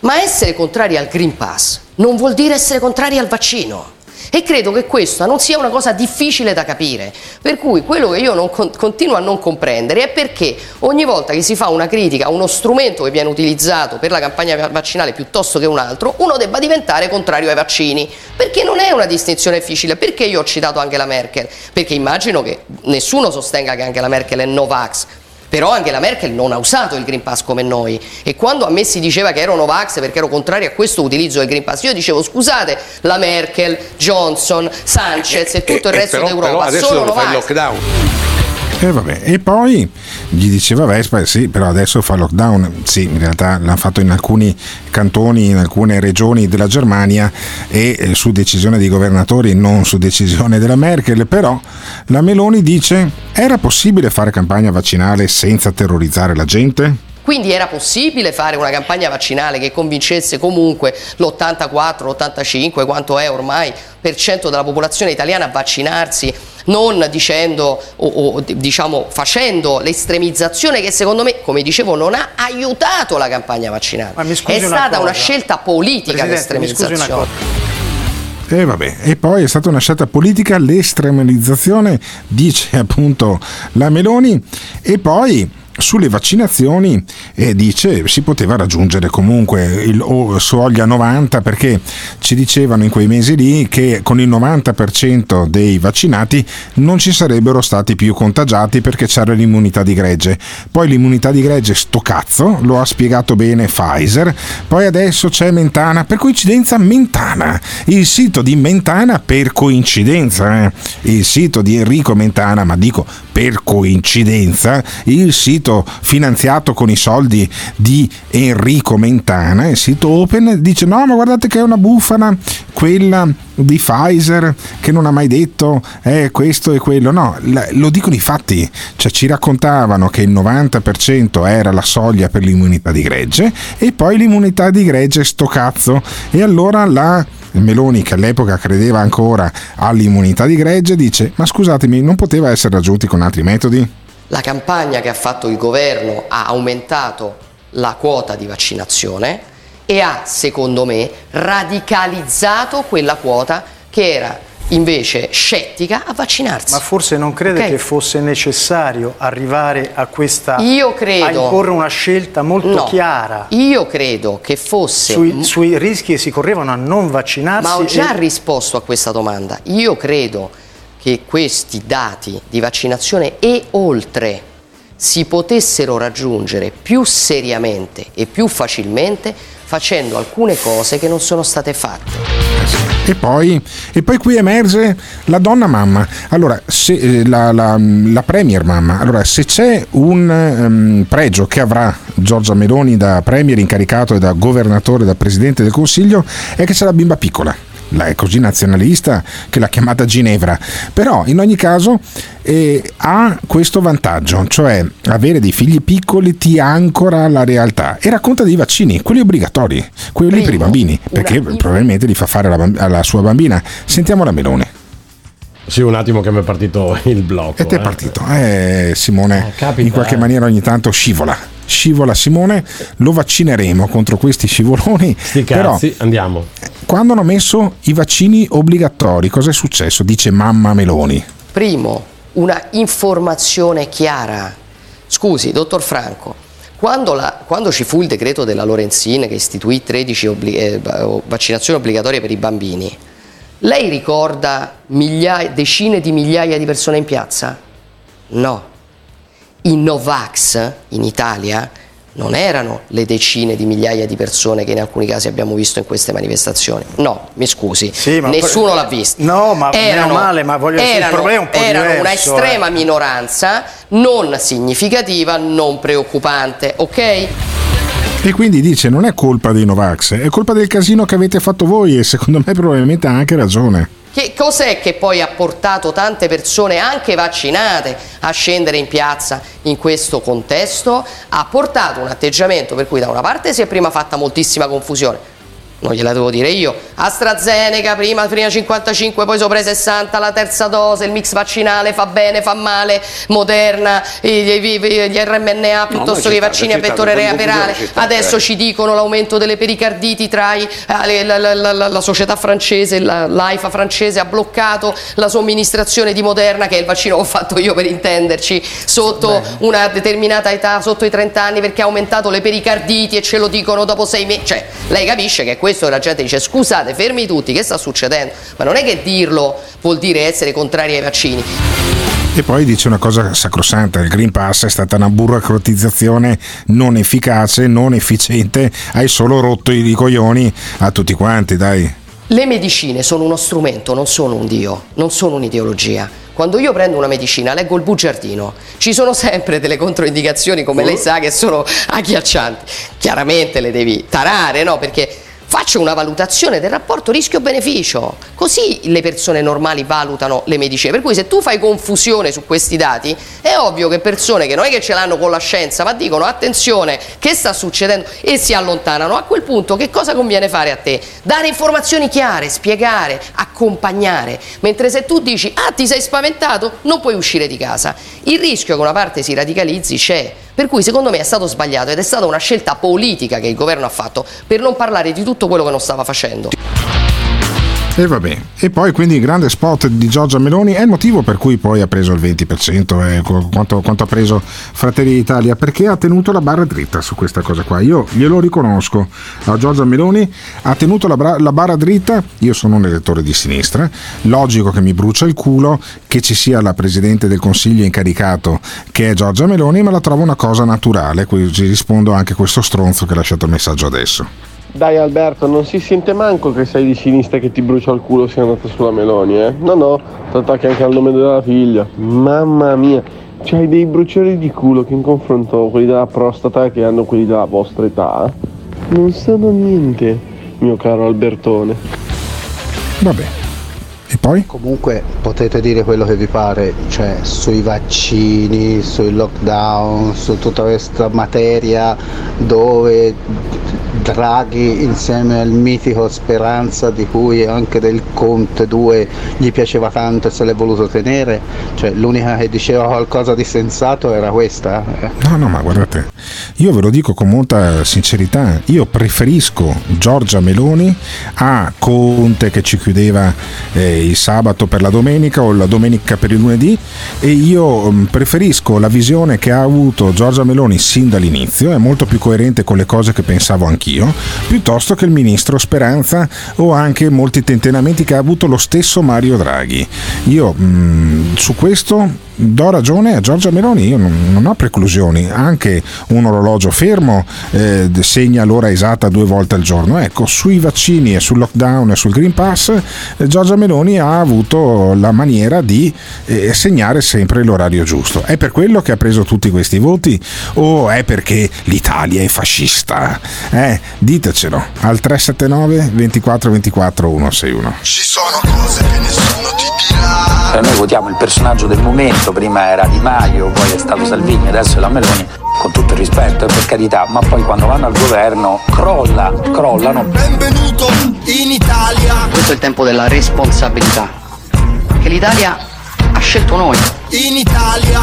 ma essere contrari al Green Pass non vuol dire essere contrari al vaccino. E credo che questa non sia una cosa difficile da capire. Per cui quello che io con- continuo a non comprendere è perché ogni volta che si fa una critica a uno strumento che viene utilizzato per la campagna va- vaccinale piuttosto che un altro, uno debba diventare contrario ai vaccini. Perché non è una distinzione difficile. Perché io ho citato Angela Merkel? Perché immagino che nessuno sostenga che Angela Merkel è Novax. Però Angela Merkel non ha usato il Green Pass come noi e quando a me si diceva che ero Novax perché ero contrario a questo utilizzo del Green Pass, io dicevo scusate, la Merkel, Johnson, Sanchez e tutto il resto però, d'Europa però adesso sono Novax. E vabbè, e poi gli diceva Vespa, eh sì, però adesso fa lockdown, sì, in realtà l'hanno fatto in alcuni cantoni, in alcune regioni della Germania e eh, su decisione dei governatori, non su decisione della Merkel, però la Meloni dice era possibile fare campagna vaccinale senza terrorizzare la gente? Quindi era possibile fare una campagna vaccinale che convincesse comunque l'84, l'85, quanto è ormai, per cento della popolazione italiana a vaccinarsi, non dicendo o, o, diciamo facendo l'estremizzazione che secondo me, come dicevo, non ha aiutato la campagna vaccinale. scusi È una stata una cosa. scelta politica mi una l'estremizzazione. E vabbè, e poi è stata una scelta politica, l'estremalizzazione, dice appunto la Meloni, e poi sulle vaccinazioni eh, dice si poteva raggiungere comunque il o- soglia 90 perché ci dicevano in quei mesi lì che con il 90% dei vaccinati non ci sarebbero stati più contagiati perché c'era l'immunità di gregge. Poi l'immunità di gregge sto cazzo, lo ha spiegato bene Pfizer, poi adesso c'è Mentana, per coincidenza Mentana, il sito di Mentana per coincidenza, eh, il sito di Enrico Mentana, ma dico per coincidenza, il sito finanziato con i soldi di Enrico Mentana, il sito Open, dice no ma guardate che è una bufala quella di Pfizer che non ha mai detto eh, questo e quello, no, lo dicono i fatti, cioè ci raccontavano che il 90% era la soglia per l'immunità di gregge e poi l'immunità di gregge sto cazzo. E allora la Meloni che all'epoca credeva ancora all'immunità di gregge dice ma scusatemi non poteva essere raggiunti con altri metodi? La campagna che ha fatto il governo ha aumentato la quota di vaccinazione e ha, secondo me, radicalizzato quella quota che era invece scettica a vaccinarsi. Ma forse non crede Ok? che fosse necessario arrivare a questa Io credo- a imporre una scelta molto No, chiara Io credo che fosse sui, sui rischi che si correvano a non vaccinarsi. Ma ho già e- risposto a questa domanda. Io credo che questi dati di vaccinazione e oltre si potessero raggiungere più seriamente e più facilmente facendo alcune cose che non sono state fatte. E poi, e poi, qui emerge la donna mamma, allora, se, eh, la, la, la, premier mamma. Allora, se c'è un um, pregio che avrà Giorgia Meloni da premier incaricato e da governatore, da presidente del Consiglio, è che c'è la bimba piccola è così nazionalista che l'ha chiamata Ginevra, però in ogni caso eh, ha questo vantaggio, cioè avere dei figli piccoli ti ancora alla realtà e racconta dei vaccini, quelli obbligatori, quelli Primo, per i bambini, perché una... probabilmente li fa fare alla, alla sua bambina. Sentiamo la Melone. Sì, un attimo che mi è partito il blocco. E ti è eh. partito. Eh, Simone, eh, in qualche eh. maniera ogni tanto scivola. Scivola Simone, lo vaccineremo contro questi scivoloni. Sti cazzi, Però, andiamo. Quando hanno messo i vaccini obbligatori, cosa è successo? Dice mamma Meloni. Primo, una informazione chiara. Scusi, dottor Franco, quando, la, quando, ci fu il decreto della Lorenzin che istituì 13 obbli- eh, vaccinazioni obbligatorie per i bambini, lei ricorda migliaia, decine di migliaia di persone in piazza? No. I Novax in Italia non erano le decine di migliaia di persone che in alcuni casi abbiamo visto in queste manifestazioni. No, mi scusi, sì, nessuno per... l'ha visto. No, ma erano, male, ma voglio dire, il problema è un po' erano diverso, una estrema eh. minoranza, non significativa, non preoccupante, ok? E quindi dice non è colpa dei Novax, è colpa del casino che avete fatto voi e secondo me probabilmente ha anche ragione. Che cos'è che poi ha portato tante persone, anche vaccinate, a scendere in piazza in questo contesto? Ha portato un atteggiamento per cui da una parte si è prima fatta moltissima confusione, non gliela devo dire io, AstraZeneca prima, prima 55, poi sopra i 60, la terza dose, il mix vaccinale fa bene, fa male, Moderna, gli, gli, RMNA piuttosto no, che i vaccini a vettore reaperale, adesso ci dicono l'aumento delle pericarditi tra i, eh, la, la, la, la, società francese, l'AIFA francese ha bloccato la somministrazione di Moderna, che è il vaccino che ho fatto io per intenderci, sotto bene. una determinata età, sotto i 30 anni perché ha aumentato le pericarditi e ce lo dicono dopo sei mesi, cioè lei capisce che questo questo la gente dice scusate, fermi tutti, che sta succedendo? Ma non è che dirlo vuol dire essere contrari ai vaccini. E poi dice una cosa sacrosanta, il Green Pass è stata una burocratizzazione non efficace, non efficiente, hai solo rotto i coglioni a tutti quanti, dai. Le medicine sono uno strumento, non sono un dio, non sono un'ideologia. Quando io prendo una medicina, leggo il bugiardino, ci sono sempre delle controindicazioni, come lei sa, che sono agghiaccianti. Chiaramente le devi tarare, no? Perché faccio una valutazione del rapporto rischio-beneficio, così le persone normali valutano le medicine. Per cui se tu fai confusione su questi dati, è ovvio che persone che non è che ce l'hanno con la scienza, ma dicono attenzione, che sta succedendo e si allontanano. A quel punto che cosa conviene fare a te? Dare informazioni chiare, spiegare, accompagnare. Mentre se tu dici ah ti sei spaventato, non puoi uscire di casa. Il rischio che una parte si radicalizzi c'è. Per cui secondo me è stato sbagliato ed è stata una scelta politica che il governo ha fatto per non parlare di tutto quello che non stava facendo. E vabbè, e poi quindi il grande spot di Giorgia Meloni è il motivo per cui poi ha preso il 20%, eh, quanto, quanto, ha preso Fratelli d'Italia, perché ha tenuto la barra dritta su questa cosa qua. Io glielo riconosco, a Giorgia Meloni ha tenuto la, bra- la barra dritta, io sono un elettore di sinistra, logico che mi brucia il culo che ci sia la Presidente del Consiglio incaricato che è Giorgia Meloni, ma la trovo una cosa naturale, così rispondo anche a questo stronzo che ha lasciato il messaggio adesso. Dai Alberto, non si sente manco che sei di sinistra che ti brucia il culo sia andato sulla Meloni, eh? No, no, ti attacchi anche al nome della figlia. Mamma mia, c'hai dei bruciori di culo che in confronto quelli della prostata che hanno quelli della vostra età non sanno niente, mio caro Albertone. Vabbè. Poi? Comunque potete dire quello che vi pare, cioè sui vaccini, sui lockdown, su tutta questa materia dove Draghi insieme al mitico Speranza di cui anche del Conte 2 gli piaceva tanto e se l'è voluto tenere, cioè l'unica che diceva qualcosa di sensato era questa. Eh. No, no, ma guardate, io ve lo dico con molta sincerità, io preferisco Giorgia Meloni a Conte che ci chiudeva eh, il sabato per la domenica o la domenica per il lunedì e io mm, preferisco la visione che ha avuto Giorgia Meloni sin dall'inizio, è molto più coerente con le cose che pensavo anch'io, piuttosto che il ministro Speranza o anche molti tentennamenti che ha avuto lo stesso Mario Draghi. Io mh, mm, su questo do ragione a Giorgia Meloni, io non, non ho preclusioni, anche un orologio fermo eh, segna l'ora esatta due volte al giorno. Ecco, sui vaccini e sul lockdown e sul Green Pass, eh, Giorgia Meloni ha avuto la maniera di eh, segnare sempre l'orario giusto. È per quello che ha preso tutti questi voti o è perché l'Italia è fascista? Eh, ditecelo al 379 24 24 161. Ci sono cose che nessuno ti dirà. Noi votiamo il personaggio del momento, prima era Di Maio, poi è stato Salvini, adesso è la Meloni, con tutto il rispetto e per carità, ma poi quando vanno al governo crolla, crollano. Benvenuto in Italia. Questo è il tempo della responsabilità. Che l'Italia ha scelto noi. In Italia.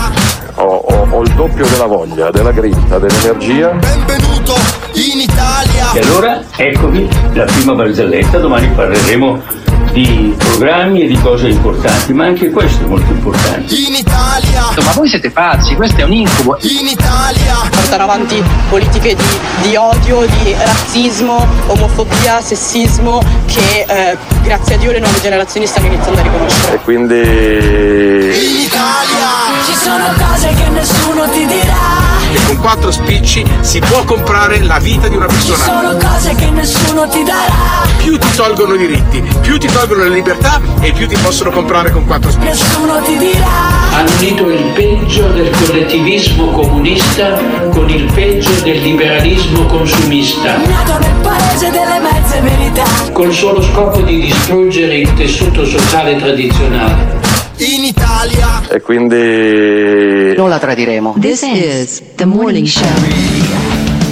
Ho, ho- ho il doppio della voglia, della grinta, dell'energia. Benvenuto in Italia. E allora eccovi la prima barzelletta, domani parleremo di programmi e di cose importanti, ma anche questo è molto importante. In Italia. Ma voi siete pazzi, questo è un incubo. In Italia. portare avanti politiche di, di odio, di razzismo, omofobia, sessismo che eh, grazie a Dio le nuove generazioni stanno iniziando a riconoscere. E quindi... In Italia. Ci sono cose che nessuno ti dirà. E con quattro spicci si può comprare la vita di una Ci persona. sono cose che nessuno ti darà. Più ti tolgono i diritti, più ti tolgono le libertà e più ti possono comprare con quattro spicci. Nessuno ti dirà. Hanno unito il peggio del collettivismo comunista con il peggio del liberalismo consumista, Nato nel paese delle mezze verità. col solo scopo di distruggere il tessuto sociale tradizionale. In Italia. E quindi... Non la tradiremo. This is the morning show.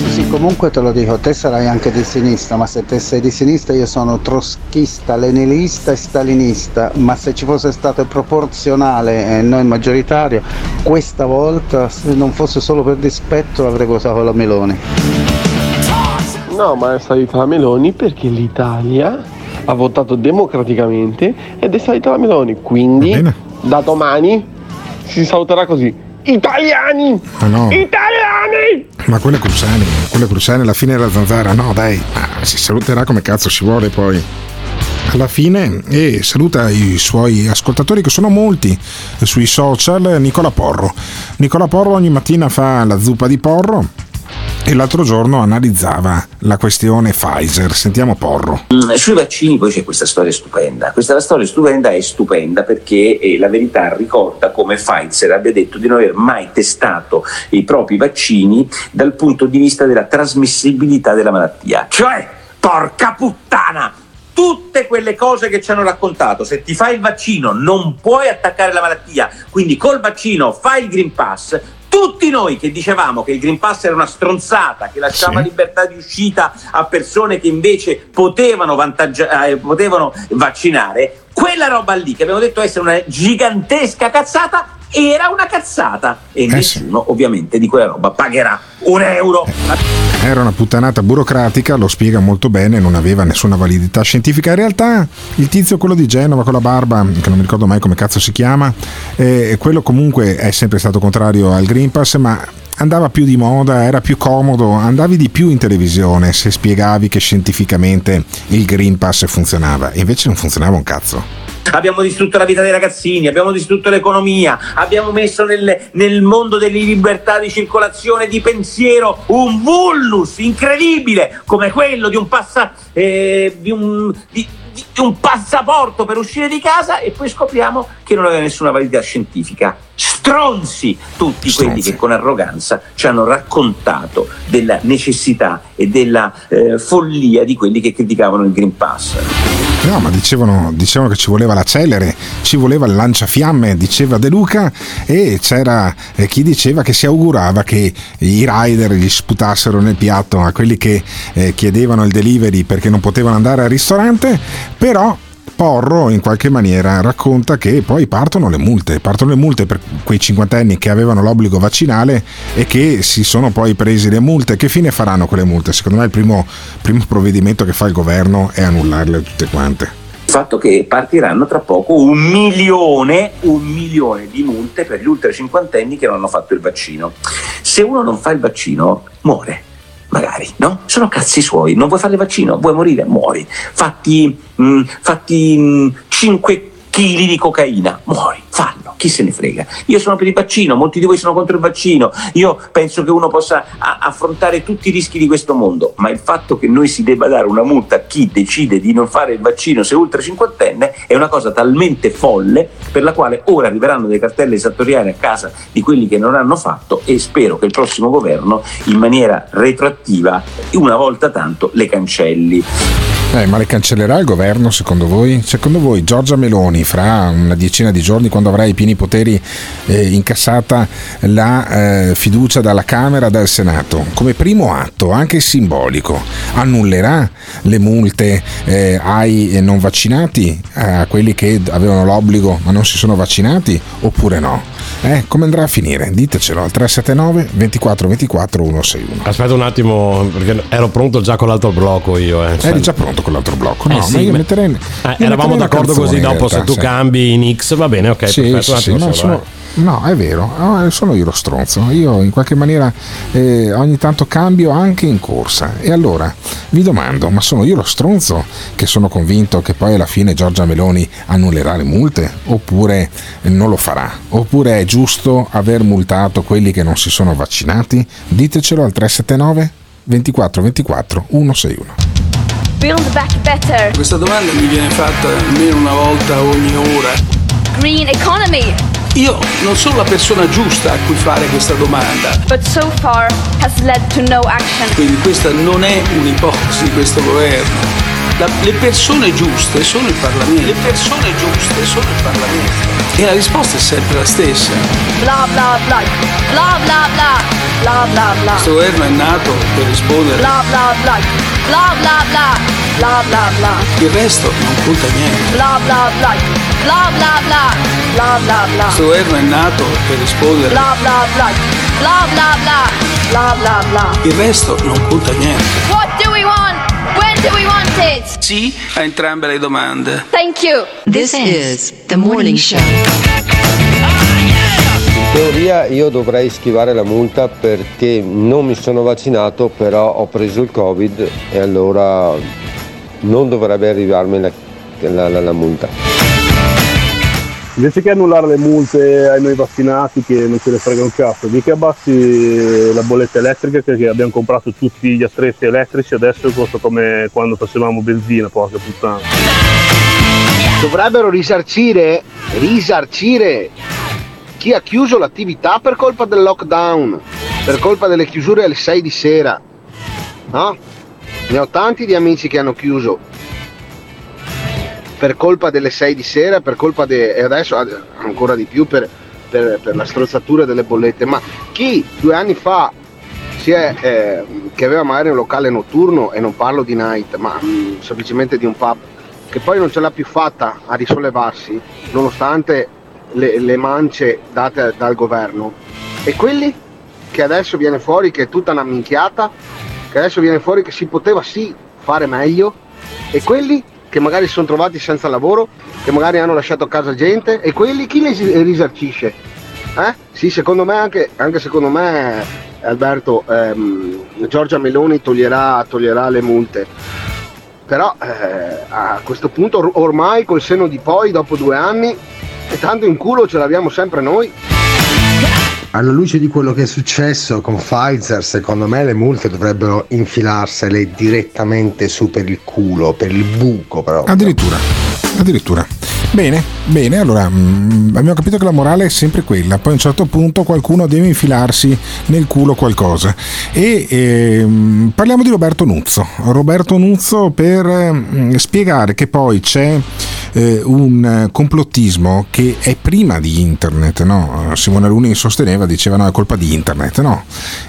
Sì, comunque te lo dico, te sarai anche di sinistra, ma se te sei di sinistra io sono trotskista, leninista e stalinista, ma se ci fosse stato il proporzionale e non il maggioritario, questa volta, se non fosse solo per dispetto, avrei votato la Meloni. No, ma è salita la Meloni perché l'Italia ha votato democraticamente ed è salita la Meloni. Quindi, da domani si saluterà così. Italiani! Ah, no. Italiani! Ma quello è Cruciani, quello è Cruciani alla fine era zanzara, no dai, ah, si saluterà come cazzo ci vuole poi. Alla fine e saluta i suoi ascoltatori che sono molti sui social, Nicola Porro. Nicola Porro ogni mattina fa la zuppa di porro e l'altro giorno analizzava la questione Pfizer. Sentiamo Porro. Mm, Sui vaccini poi c'è questa storia stupenda. Questa storia stupenda è stupenda perché eh, la verità ricorda come Pfizer abbia detto di non aver mai testato i propri vaccini dal punto di vista della trasmissibilità della malattia. Cioè, porca puttana! Tutte quelle cose che ci hanno raccontato, se ti fai il vaccino non puoi attaccare la malattia, quindi col vaccino fai il Green Pass, tutti noi che dicevamo che il Green Pass era una stronzata, che lasciava libertà di uscita a persone che invece potevano, vantaggia- eh, potevano vaccinare, quella roba lì che abbiamo detto essere una gigantesca cazzata era una cazzata e nessuno ovviamente di quella roba pagherà un euro. Era una puttanata burocratica, lo spiega molto bene, non aveva nessuna validità scientifica. In realtà il tizio, quello di Genova con la barba, che non mi ricordo mai come cazzo si chiama, eh, quello comunque è sempre stato contrario al Green Pass, ma andava più di moda, era più comodo, andavi di più in televisione se spiegavi che scientificamente il Green Pass funzionava. Invece non funzionava un cazzo. Abbiamo distrutto la vita dei ragazzini, abbiamo distrutto l'economia, abbiamo messo nel, nel mondo delle libertà di circolazione di pensiero un vulnus incredibile come quello di un, passa, eh, di un, di- di- un passaporto per uscire di casa e poi scopriamo che non aveva nessuna validità scientifica. Stronzi tutti quelli che con arroganza ci hanno raccontato della necessità e della eh, follia di quelli che criticavano il Green Pass. No, ma dicevano, dicevano che ci voleva la celere, ci voleva il lanciafiamme, diceva De Luca, e c'era eh, chi diceva che si augurava che i rider gli sputassero nel piatto a quelli che eh, chiedevano il delivery perché non potevano andare al ristorante, però Porro in qualche maniera racconta che poi partono le multe, partono le multe per quei cinquantenni che avevano l'obbligo vaccinale e che si sono poi presi le multe. Che fine faranno quelle multe? Secondo me il primo, primo provvedimento che fa il governo è annullarle tutte quante. Il fatto che partiranno tra poco un milione, un milione di multe per gli ultra cinquantenni che non hanno fatto il vaccino. Se uno non fa il vaccino, muore. Magari, no? Sono cazzi suoi. Non vuoi fare il vaccino? Vuoi morire? Muori. Fatti, mm, fatti mm, 5 kg di cocaina. Muori. Fallo. Chi se ne frega? Io sono per il vaccino, molti di voi sono contro il vaccino, io penso che uno possa a- affrontare tutti i rischi di questo mondo, ma il fatto che noi si debba dare una multa a chi decide di non fare il vaccino se ultra cinquantenne è una cosa talmente folle per la quale ora arriveranno delle cartelle esattoriali a casa di quelli che non hanno fatto e spero che il prossimo governo in maniera retroattiva una volta tanto le cancelli. Eh, ma le cancellerà il governo secondo voi? Secondo voi Giorgia Meloni fra una decina di giorni quando avrà i pieni poteri eh, incassata la eh, fiducia dalla Camera e dal Senato come primo atto anche simbolico annullerà le multe eh, ai non vaccinati a quelli che avevano l'obbligo ma non si sono vaccinati oppure no? Eh, come andrà a finire? Ditecelo al 379 24 24 161 Aspetta un attimo perché ero pronto già con l'altro blocco io eh. Eri già pronto con l'altro blocco? No, Eh sì, ma io me- metterei. Eravamo d'accordo così dopo se realtà, tu sì. cambi in X va bene ok Sì, perfetto sì, un sì, attimo no, solo, sono- eh. no, è vero, no, sono io lo stronzo. Io in qualche maniera eh, ogni tanto cambio anche in corsa. E allora vi domando: ma sono io lo stronzo che sono convinto che poi alla fine Giorgia Meloni annullerà le multe? Oppure non lo farà? Oppure è giusto aver multato quelli che non si sono vaccinati? Ditecelo al 379 24 24 161. Build back better. Questa domanda mi viene fatta almeno una volta ogni ora. Green economy. Io non sono la persona giusta a cui fare questa domanda, But so far has led to no action. quindi questa non è un'ipotesi di questo governo. La- le persone giuste sono il Parlamento. Le persone giuste sono il Parlamento. E la risposta è sempre la stessa. Blah blah blah. Blah blah blah. Blah blah blah. Questo governo è nato per rispondere. Blah blah blah. Blah blah blah. Blah blah blah. Il resto non conta niente. Blah blah blah. Blah blah blah. Blah blah blah. Questo governo è nato per rispondere. Blah blah blah. Blah blah blah. Blah blah blah. Il resto non conta niente. What do we want? Sì a entrambe le domande. Thank you. This is the morning show. In teoria io dovrei schivare la multa perché non mi sono vaccinato, però ho preso il Covid e allora non dovrebbe arrivarmi la, la- la- la multa. Invece che annullare le multe ai noi vaccinati che non ce ne frega un cazzo, di che abbassi la bolletta elettrica che abbiamo comprato tutti gli attrezzi elettrici, adesso costa come quando facevamo benzina, porca puttana. Dovrebbero risarcire, risarcire chi ha chiuso l'attività per colpa del lockdown, per colpa delle chiusure alle 6 di sera. No? Ne ho tanti di amici che hanno chiuso per colpa delle 6 di sera, per colpa de- e adesso ad- ancora di più per, per- per la strozzatura delle bollette. Ma chi due anni fa è, eh, che aveva magari un locale notturno, e non parlo di night, ma mm, semplicemente di un pub, che poi non ce l'ha più fatta a risollevarsi, nonostante le, le mance date dal governo. E quelli che adesso viene fuori che è tutta una minchiata, che adesso viene fuori che si poteva sì fare meglio, e quelli che magari si sono trovati senza lavoro, che magari hanno lasciato a casa gente, e quelli chi li risarcisce? Eh? Sì, secondo me anche, anche secondo me Alberto, ehm, Giorgia Meloni toglierà, toglierà le multe. Però eh, a questo punto or- ormai col seno di poi, dopo due anni, e tanto in culo ce l'abbiamo sempre noi. Alla luce di quello che è successo con Pfizer, secondo me le multe dovrebbero infilarsele direttamente su per il culo, per il buco però. Addirittura, addirittura. Bene, bene, allora mm, abbiamo capito che la morale è sempre quella, poi a un certo punto qualcuno deve infilarsi nel culo qualcosa. E ehm, parliamo di Roberto Nuzzo. Roberto Nuzzo per mm, spiegare che poi c'è eh, un eh, complottismo che è prima di internet, no? Simone Aluni sosteneva, diceva no, è colpa di internet, no.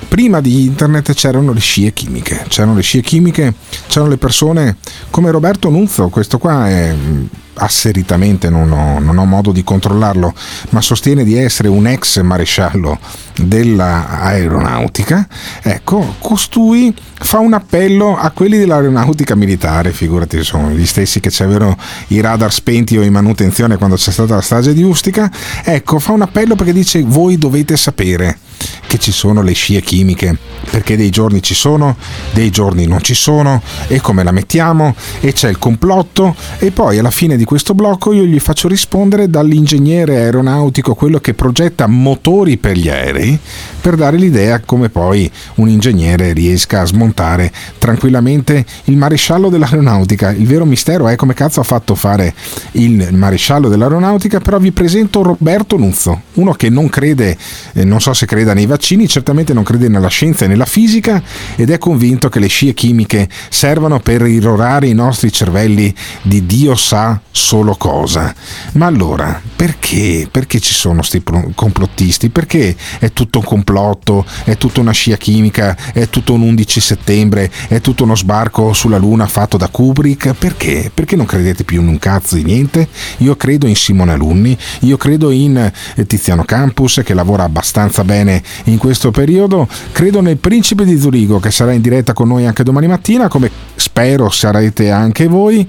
Prima di internet c'erano le scie chimiche, c'erano le scie chimiche, c'erano le persone come Roberto Nuzzo, questo qua è mm, asseritamente non ho, non ho modo di controllarlo, ma sostiene di essere un ex maresciallo dell'aeronautica, ecco, costui fa un appello a quelli dell'aeronautica militare, figurati, sono gli stessi che avevano i radar spenti o in manutenzione quando c'è stata la strage di Ustica, ecco, fa un appello perché dice voi dovete sapere che ci sono le scie chimiche, perché dei giorni ci sono, dei giorni non ci sono, e come la mettiamo, e c'è il complotto, e poi alla fine di questo blocco io gli faccio rispondere dall'ingegnere aeronautico, quello che progetta motori per gli aerei, per dare l'idea come poi un ingegnere riesca a smontare tranquillamente il maresciallo dell'aeronautica. Il vero mistero è come cazzo ha fatto fare il maresciallo dell'aeronautica, però vi presento Roberto Nuzzo, uno che non crede, eh, non so se creda nei vaccini, certamente non crede nella scienza e nella fisica ed è convinto che le scie chimiche servano per irrorare i nostri cervelli di Dio sa solo cosa. Ma allora, perché? Perché ci sono questi complottisti? Perché è tutto un complotto, è tutta una scia chimica, è tutto un 11 settembre, è tutto uno sbarco sulla Luna fatto da Kubrick? Perché? Perché non credete più in un cazzo di niente? Io credo in Simone Alunni, io credo in eh, Tiziano Campus che lavora abbastanza bene in questo periodo, credo nel Principe di Zurigo che sarà in diretta con noi anche domani mattina, come spero sarete anche voi.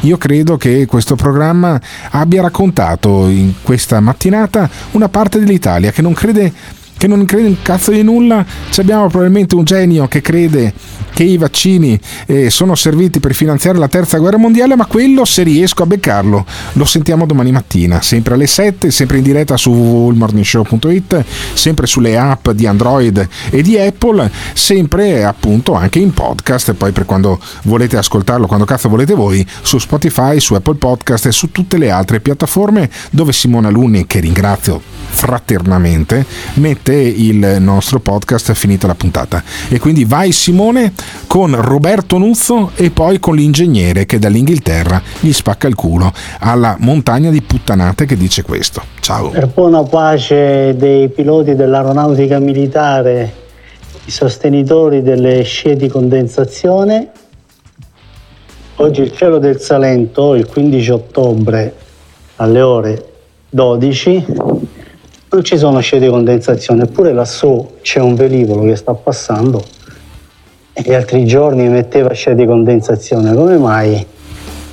Io credo che questo programma abbia raccontato in questa mattinata una parte dell'Italia che non crede che non crede un cazzo di nulla, abbiamo probabilmente un genio che crede che i vaccini eh, sono serviti per finanziare la terza guerra mondiale, ma quello se riesco a beccarlo lo sentiamo domani mattina, sempre alle 7, sempre in diretta su www.morningshow.it, sempre sulle app di Android e di Apple, sempre appunto anche in podcast, poi per quando volete ascoltarlo, quando cazzo volete voi, su Spotify, su Apple Podcast e su tutte le altre piattaforme dove Simona Luni, che ringrazio fraternamente, mette il nostro podcast finita la puntata. E quindi vai Simone con Roberto Nuzzo e poi con l'ingegnere che dall'Inghilterra gli spacca il culo alla montagna di puttanate che dice questo. Ciao. Per buona pace dei piloti dell'aeronautica militare, i sostenitori delle scie di condensazione, oggi il cielo del Salento, il 15 ottobre alle ore 12, non ci sono scie di condensazione, eppure lassù c'è un velivolo che sta passando e gli altri giorni emetteva scia di condensazione. Come mai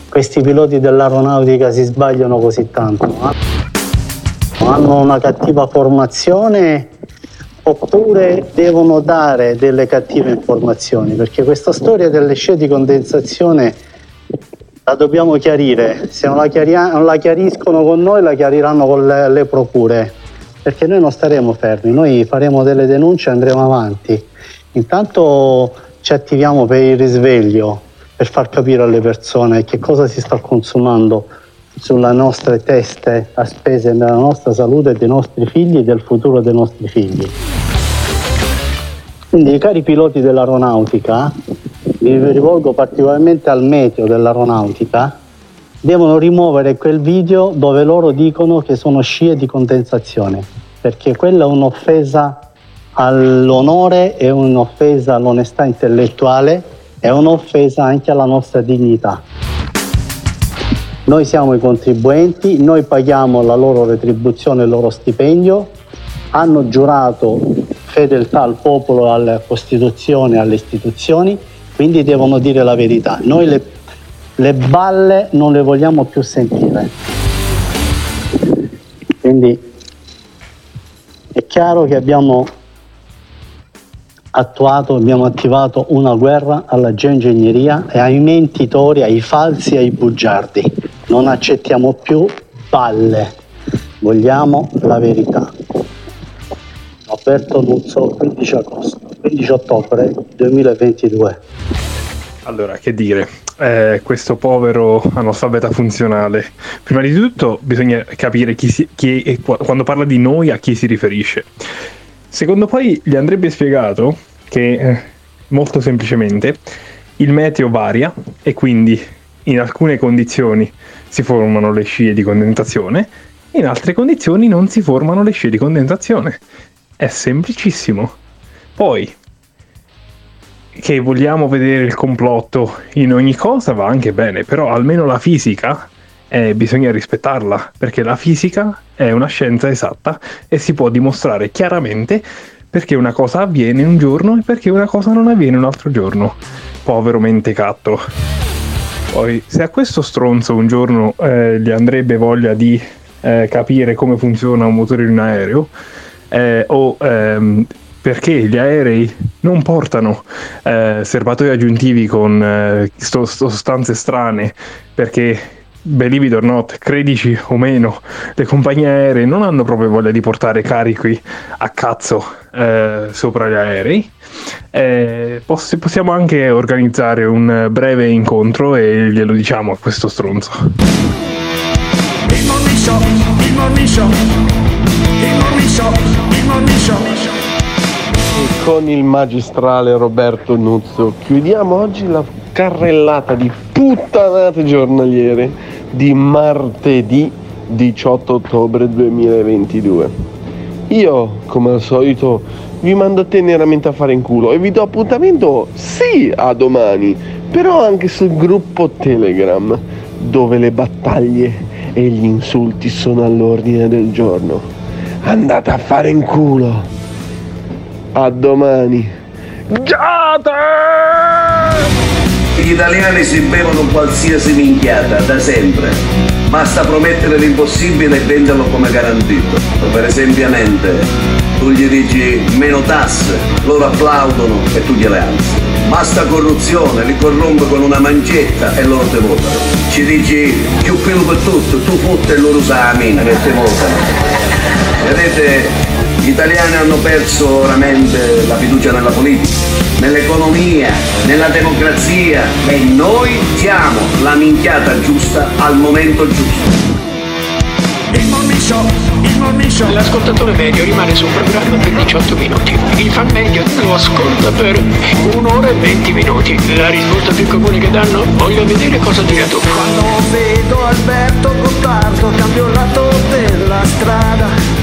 questi piloti dell'aeronautica si sbagliano così tanto? Hanno una cattiva formazione oppure devono dare delle cattive informazioni? Perché questa storia delle scie di condensazione la dobbiamo chiarire. Se non la, chiaria- non la chiariscono con noi, la chiariranno con le, le procure. Perché noi non staremo fermi, noi faremo delle denunce e andremo avanti. Intanto ci attiviamo per il risveglio, per far capire alle persone che cosa si sta consumando sulle nostre teste a spese della nostra salute, dei nostri figli e del futuro dei nostri figli. Quindi, cari piloti dell'aeronautica, mi rivolgo particolarmente al meteo dell'aeronautica, devono rimuovere quel video dove loro dicono che sono scie di condensazione, perché quella è un'offesa all'onore, è un'offesa all'onestà intellettuale, è un'offesa anche alla nostra dignità. Noi siamo i contribuenti, noi paghiamo la loro retribuzione, il loro stipendio, hanno giurato fedeltà al popolo, alla Costituzione, alle istituzioni, quindi devono dire la verità. Noi le, le balle non le vogliamo più sentire. Quindi è chiaro che abbiamo attuato, abbiamo attivato una guerra alla geoingegneria e ai mentitori, ai falsi e ai bugiardi. Non accettiamo più palle, vogliamo la verità. Roberto Nuzzo, 15 agosto, 15 ottobre 2022. Allora, che dire, eh, questo povero analfabeta funzionale. Prima di tutto bisogna capire chi si, chi, quando parla di noi a chi si riferisce. Secondo poi gli andrebbe spiegato che eh, molto semplicemente il meteo varia e quindi in alcune condizioni si formano le scie di condensazione, in altre condizioni non si formano le scie di condensazione. È semplicissimo. Poi, che vogliamo vedere il complotto in ogni cosa va anche bene, però almeno la fisica eh, bisogna rispettarla, perché la fisica è una scienza esatta e si può dimostrare chiaramente perché una cosa avviene un giorno e perché una cosa non avviene un altro giorno. Povero mentecatto. Poi, se a questo stronzo un giorno eh, gli andrebbe voglia di eh, capire come funziona un motore di un aereo, eh, o ehm, perché gli aerei non portano eh, serbatoi aggiuntivi con eh, sostanze strane, perché believe it or not, credici o meno, le compagnie aeree non hanno proprio voglia di portare carichi a cazzo eh, sopra gli aerei. Eh, poss- possiamo anche organizzare un breve incontro e glielo diciamo a questo stronzo. Il morning show, il morning show, il morning show, il morning show. Con il magistrale Roberto Nuzzo chiudiamo oggi la carrellata di puttanate giornaliere di martedì 18 ottobre 2022. Io, come al solito, vi mando teneramente a fare in culo e vi do appuntamento sì a domani, però anche sul gruppo Telegram, dove le battaglie e gli insulti sono all'ordine del giorno. Andate a fare in culo. A domani. Gli italiani si bevono qualsiasi minchiata, da sempre. Basta promettere l'impossibile e venderlo come garantito. Per esempio, tu gli dici meno tasse, loro applaudono e tu gliele alzi. Basta corruzione, li corrompe con una mancetta e loro te votano. Ci dici più pelo per tutto, tu fotte e loro sa la mina che te votano. Vedete, gli italiani hanno perso veramente la fiducia nella politica, nell'economia, nella democrazia e noi siamo la minchiata giusta al momento giusto. Il morning show, il morning show. L'ascoltatore medio rimane sul programma per 18 minuti. Il fan medio lo ascolta per un'ora e 20 minuti. La risposta più comune che danno? Voglio vedere cosa dirà tu. Quando vedo Alberto Gottardo cambio il lato della strada.